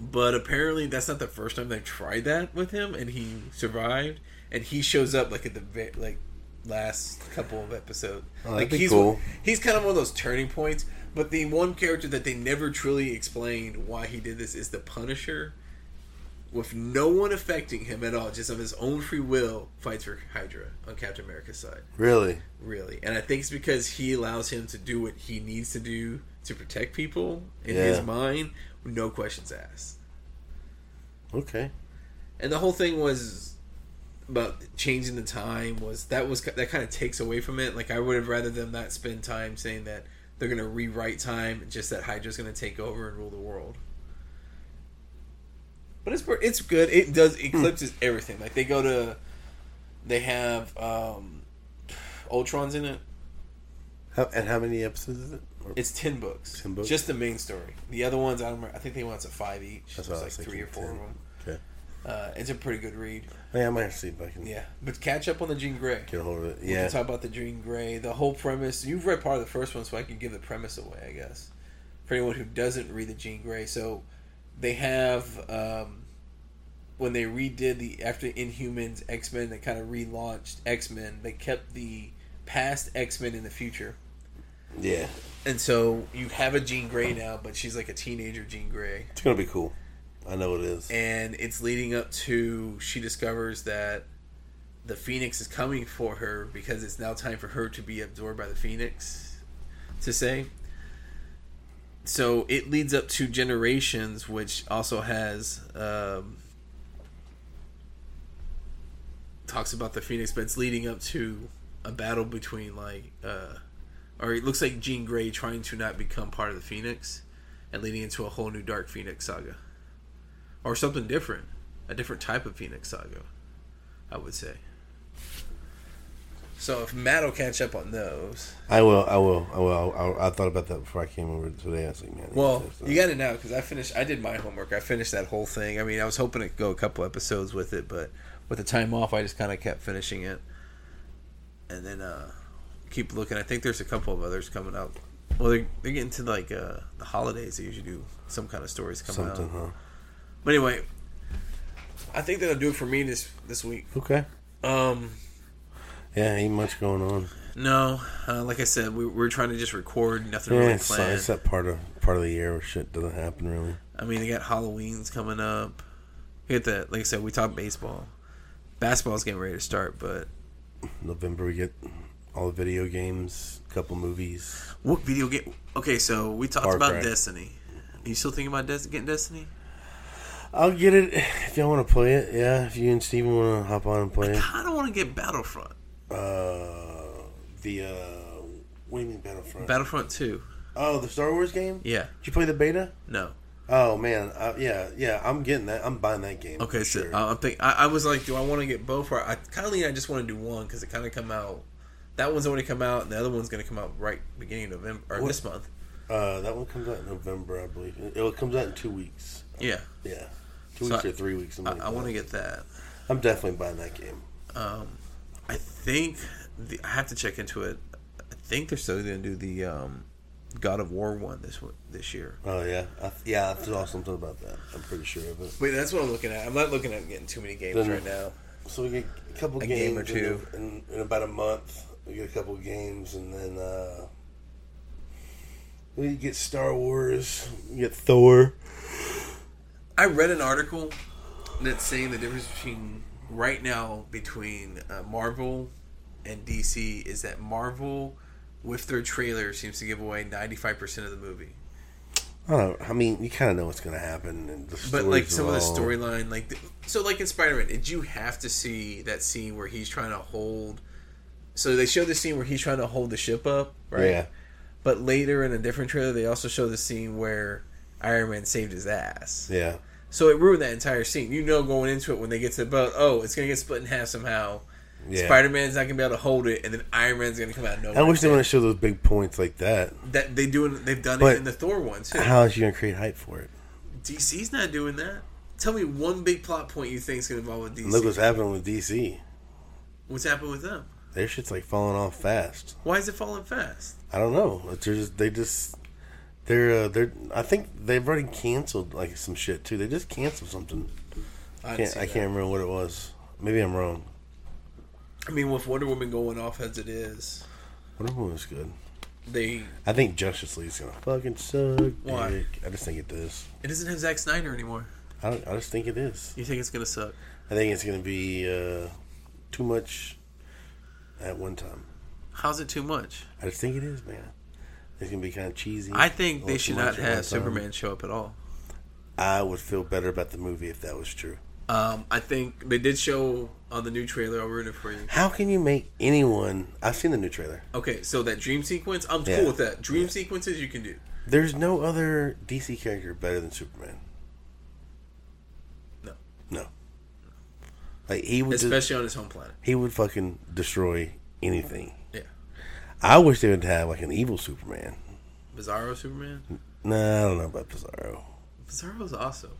But apparently, that's not the first time they've tried that with him, and he survived. And he shows up like at the like last couple of episodes. Oh, like he's cool. he's kind of one of those turning points. But the one character that they never truly explained why he did this is the Punisher, with no one affecting him at all, just of his own free will, fights for Hydra on Captain America's side. Really? Really, and I think it's because he allows him to do what he needs to do to protect people in his mind, with no questions asked. Okay. And the whole thing was about changing the time was that was that kind of takes away from it. Like I would have rather them not spend time saying that they're gonna rewrite time, just that Hydra's gonna take over and rule the world. But it's it's good. It does eclipses everything. Like they go to, they have um, Ultron's in it. How, and how many episodes is it? Or- It's ten books. 10 books? Just the main story. The other ones, I don't remember. I think they went to five each. That's I like three or four 10. of them. Uh, it's a pretty good read. Oh, yeah, I might have to see if I can Yeah, but catch up on the Jean Grey. get a hold of it. We Yeah. can talk about the Jean Grey. The whole premise. You've read part of the first one, so I can give the premise away. I guess for anyone who doesn't read the Jean Grey. So they have um, when they redid the after Inhumans X Men, they kind of relaunched X Men. They kept the past X Men in the future. Yeah. And so you have a Jean Grey now, but she's like a teenager Jean Grey. It's going to be cool. I know it is. And it's leading up to she discovers that the Phoenix is coming for her because it's now time for her to be absorbed by the Phoenix, to say. So it leads up to Generations, which also has. Um, talks about the Phoenix, but it's leading up to a battle between, like. Uh, or it looks like Jean Grey trying to not become part of the Phoenix and leading into a whole new Dark Phoenix saga. Or something different. A different type of Phoenix saga, I would say. So if Matt will catch up on those. I will. I will. I will. I, I thought about that before I came over today. I was like, man. Well, that. you got it now because I finished. I did my homework. I finished that whole thing. I mean, I was hoping to go a couple episodes with it, but with the time off, I just kind of kept finishing it, and then uh keep looking. I think there's a couple of others coming out. Well, they're, they're getting to like uh the holidays. They usually do some kind of stories coming something, out. huh? But anyway, I think that'll do it for me this this week. Okay. Um, Yeah, ain't much going on. no, uh, like I said, we, we're trying to just record. Nothing Yeah, really it's, planned. it's that part of part of the year where shit doesn't happen really. I mean, they got Halloween's coming up. We get that. Like I said, we talk baseball. Basketball's getting ready to start, but November we get all the video games, a couple movies. what video game? Okay, so we talked Far about Cry. Destiny. Are you still thinking about Des- getting Destiny? I'll get it if y'all want to play it. Yeah, if you and Steven want to hop on and play I it. kind of want to get Battlefront. Uh, the uh, what do you mean Battlefront? Battlefront Two. oh, the Star Wars game. Yeah. Did you play the beta? No. Oh man, uh, yeah, yeah. I'm getting that. I'm buying that game. Okay, so sure. uh, I'm think I, I was like, do I want to get both? Or I kind of lean. I just want to do one because it kind of come out. That one's already come out, and the other one's going to come out right beginning of November or What? this month. uh, that one comes out in November, I believe. It, it comes out in two weeks. Yeah, Yeah, two So weeks I- or three weeks. I, I want to get that. I'm definitely buying that game. Um, I think the, I have to check into it. I think they're still going to do the um, God of War one this this year. Oh yeah, I, yeah. I saw something about that. I'm pretty sure of it. Wait, that's what I'm looking at. I'm not looking at getting too many games Then- right now. So we get a couple A games game or in two. the- in, in about a month. We get a couple games, and then uh, we get Star Wars. We get Thor. I read an article that's saying the difference between right now between uh, Marvel and DC is that Marvel, with their trailer, seems to give away 95% of the movie. I don't. know. I mean, you kind of know what's going to happen, and the But like some are of the storyline, like the, so, like in Spider Man, did you have to see that scene where he's trying to hold? So they show the scene where he's trying to hold the ship up, right? Yeah, But later in a different trailer, they also show the scene where Iron Man saved his ass. yeah. So it ruined that entire scene. You know, going into it when they get to the boat, oh, it's gonna get split in half somehow. Yeah. Spider Man's not gonna be able to hold it, and then Iron Man's gonna come out of nowhere. I wish they want to show those big points like that. that they do. They've done But- it in the Thor one too. How is you going to create hype for it? DC's not doing that. Tell me one big plot point you think is gonna involve with DC. Look what's happening with DC. What's happened with them? Their shit's like falling off fast. Why is it falling fast? I don't know. It's just they just they're uh, they're. I think they've already canceled like some shit too. They just canceled something. I, can't. I can't remember what it was. Maybe I'm wrong. I mean, with Wonder Woman going off as it is, Wonder Woman was good. they I think Justice League's gonna fucking suck. Why? dick. I just think it does. it doesn't have Zack Snyder anymore. I, don't, I just think it is. You think it's gonna suck? I think it's gonna be uh, too much at one time. How's it too much? I just think it is, man. It's gonna be kind of cheesy. I think they should not much at one have. Superman show up at all. I would feel better about the movie if that was true. Um, I think they did show on the new trailer. I'll ruin it for you. How can you make anyone? I've seen the new trailer. Okay, so that dream sequence, I'm Yeah. cool with that. Dream sequences you can do. There's no other DC character better than Superman. No. No. Like he would, Especially on his home planet. he would fucking destroy anything. I wish they would have like an evil Superman. Bizarro Superman? Nah, I don't know about Bizarro, Bizarro's awesome.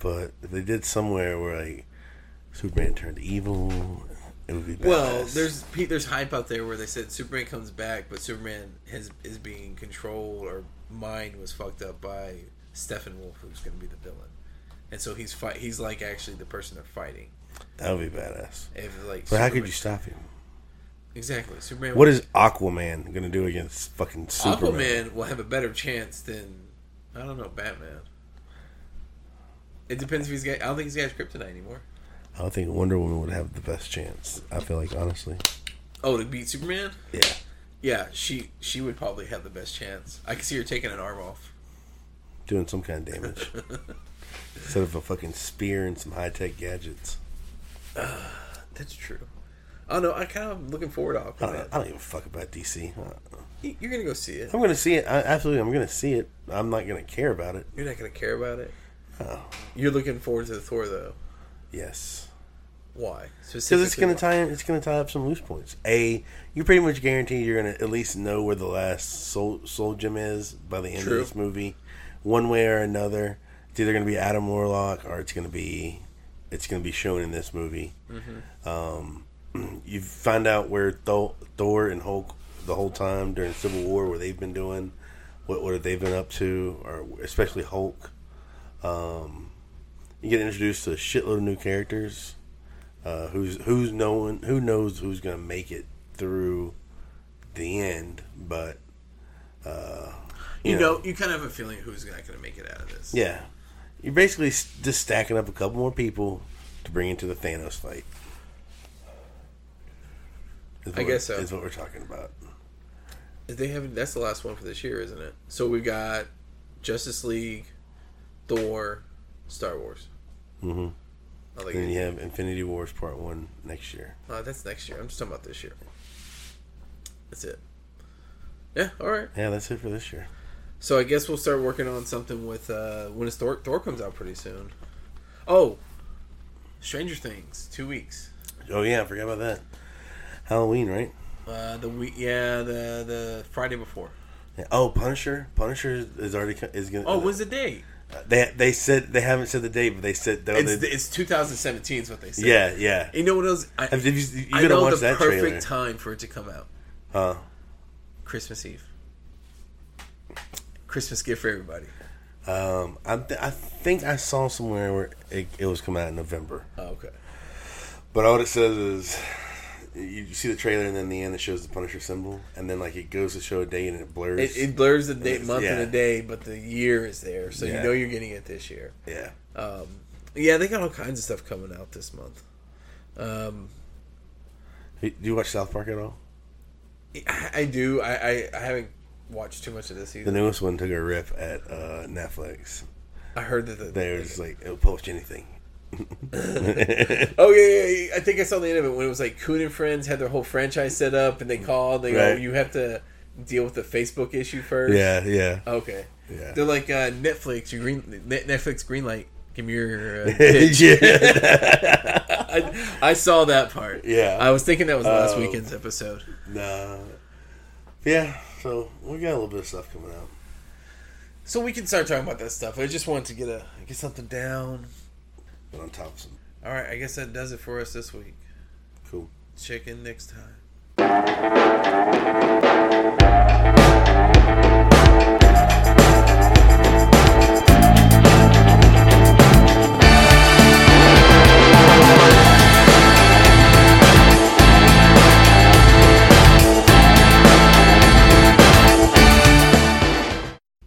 but if they did somewhere where like Superman turned evil, it would be badass. Well, there's there's hype out there where they said Superman comes back, but Superman has is being controlled or mind was fucked up by Steppenwolf, who's going to be the villain, and so he's fight. He's like actually the person they're fighting. that would be badass. If like, But how could you stop him? Exactly Superman? What is Aquaman gonna do against fucking Superman? Aquaman will have a better chance than I don't know Batman. It depends if he's got. I don't think he's got kryptonite anymore. I don't think Wonder Woman would have the best chance. I feel like honestly, Oh, to beat Superman? yeah. Yeah, she she would probably have the best chance. I can see her taking an arm off. doing some kind of damage instead of a fucking spear and some high tech gadgets. That's true. I don't know. I kind of looking forward to I don't, I don't even fuck about DC. You- You're gonna go see it. I'm gonna see it. I, absolutely, I'm gonna see it. I'm not gonna care about it. You're not gonna care about it. Oh, You're looking forward to the Thor though. yes, Why? because it's gonna tie. in- It's gonna tie up some loose points. A, you pretty much guarantee you're gonna at least know where the last soul soul gem is by the end True. of this movie, one way or another. It's either gonna be Adam Warlock or it's gonna be it's gonna be shown in this movie. Um, you find out where Thor, Thor and Hulk the whole time during Civil War, where they've been doing, what what they've been up to, or especially Hulk. Um, you get introduced to a shitload of new characters. Uh, who's who's knowing who knows who's gonna make it through the end, but uh, You know, you kind of have a feeling who's not gonna make it out of this. yeah, you're basically just stacking up a couple more people to bring into the Thanos fight. I guess so. Is what we're talking about. They have. That's the last one for this year, isn't it? So we've got Justice League, Thor, Star Wars. hmm I like Then it. you have Infinity Wars Part One next year. Uh, that's next year. I'm just talking about this year. That's it. Yeah. All right. Yeah, that's it for this year. So I guess we'll start working on something with uh, when Thor, Thor comes out pretty soon. Oh, Stranger Things, two weeks. Oh yeah, I forgot about that. Halloween, right? Uh, the week, yeah, the the Friday before. Yeah. Oh, Punisher. Punisher is- already co- is gonna. Oh, when's the date? they they said they haven't said the date, but they said they, It's they- it's 2017 is what they said. yeah yeah. You know what else? I, Have you, you I gotta know watch the that perfect trailer? time for it to come out. Huh? Christmas Eve. Christmas gift for everybody. Um, I th- I think I saw somewhere where it, it was coming out in November. Oh, okay. But all it says is you, you see the trailer and then the end it shows the Punisher symbol and then like it goes to show a date and it blurs. It, it blurs the date, month, and the day, but the year is there, so you know you're getting it this year. yeah. Um, yeah, they got all kinds of stuff coming out this month. Um, Hey, Do you watch South Park at all? I, I do. I, I, I haven't watched too much of this The newest one took a rip at uh, Netflix. I heard that the, They were just like, it'll post anything. Oh yeah, yeah, I think I saw the end of it when it was like Coon and Friends had their whole franchise set up, and they called. They go, "You have to deal with the Facebook issue first. yeah, yeah. Okay. Yeah. They're like uh, Netflix. You green Net- Netflix greenlight. Give me your uh, pitch. I, I saw that part. Yeah. I was thinking that was last Oh. weekend's episode. nah. Yeah, so we got a little bit of stuff coming out. So we can start talking about that stuff. I just wanted to get a get something down. But on top of some All right, I guess that does it for us this week. cool. Check in next time.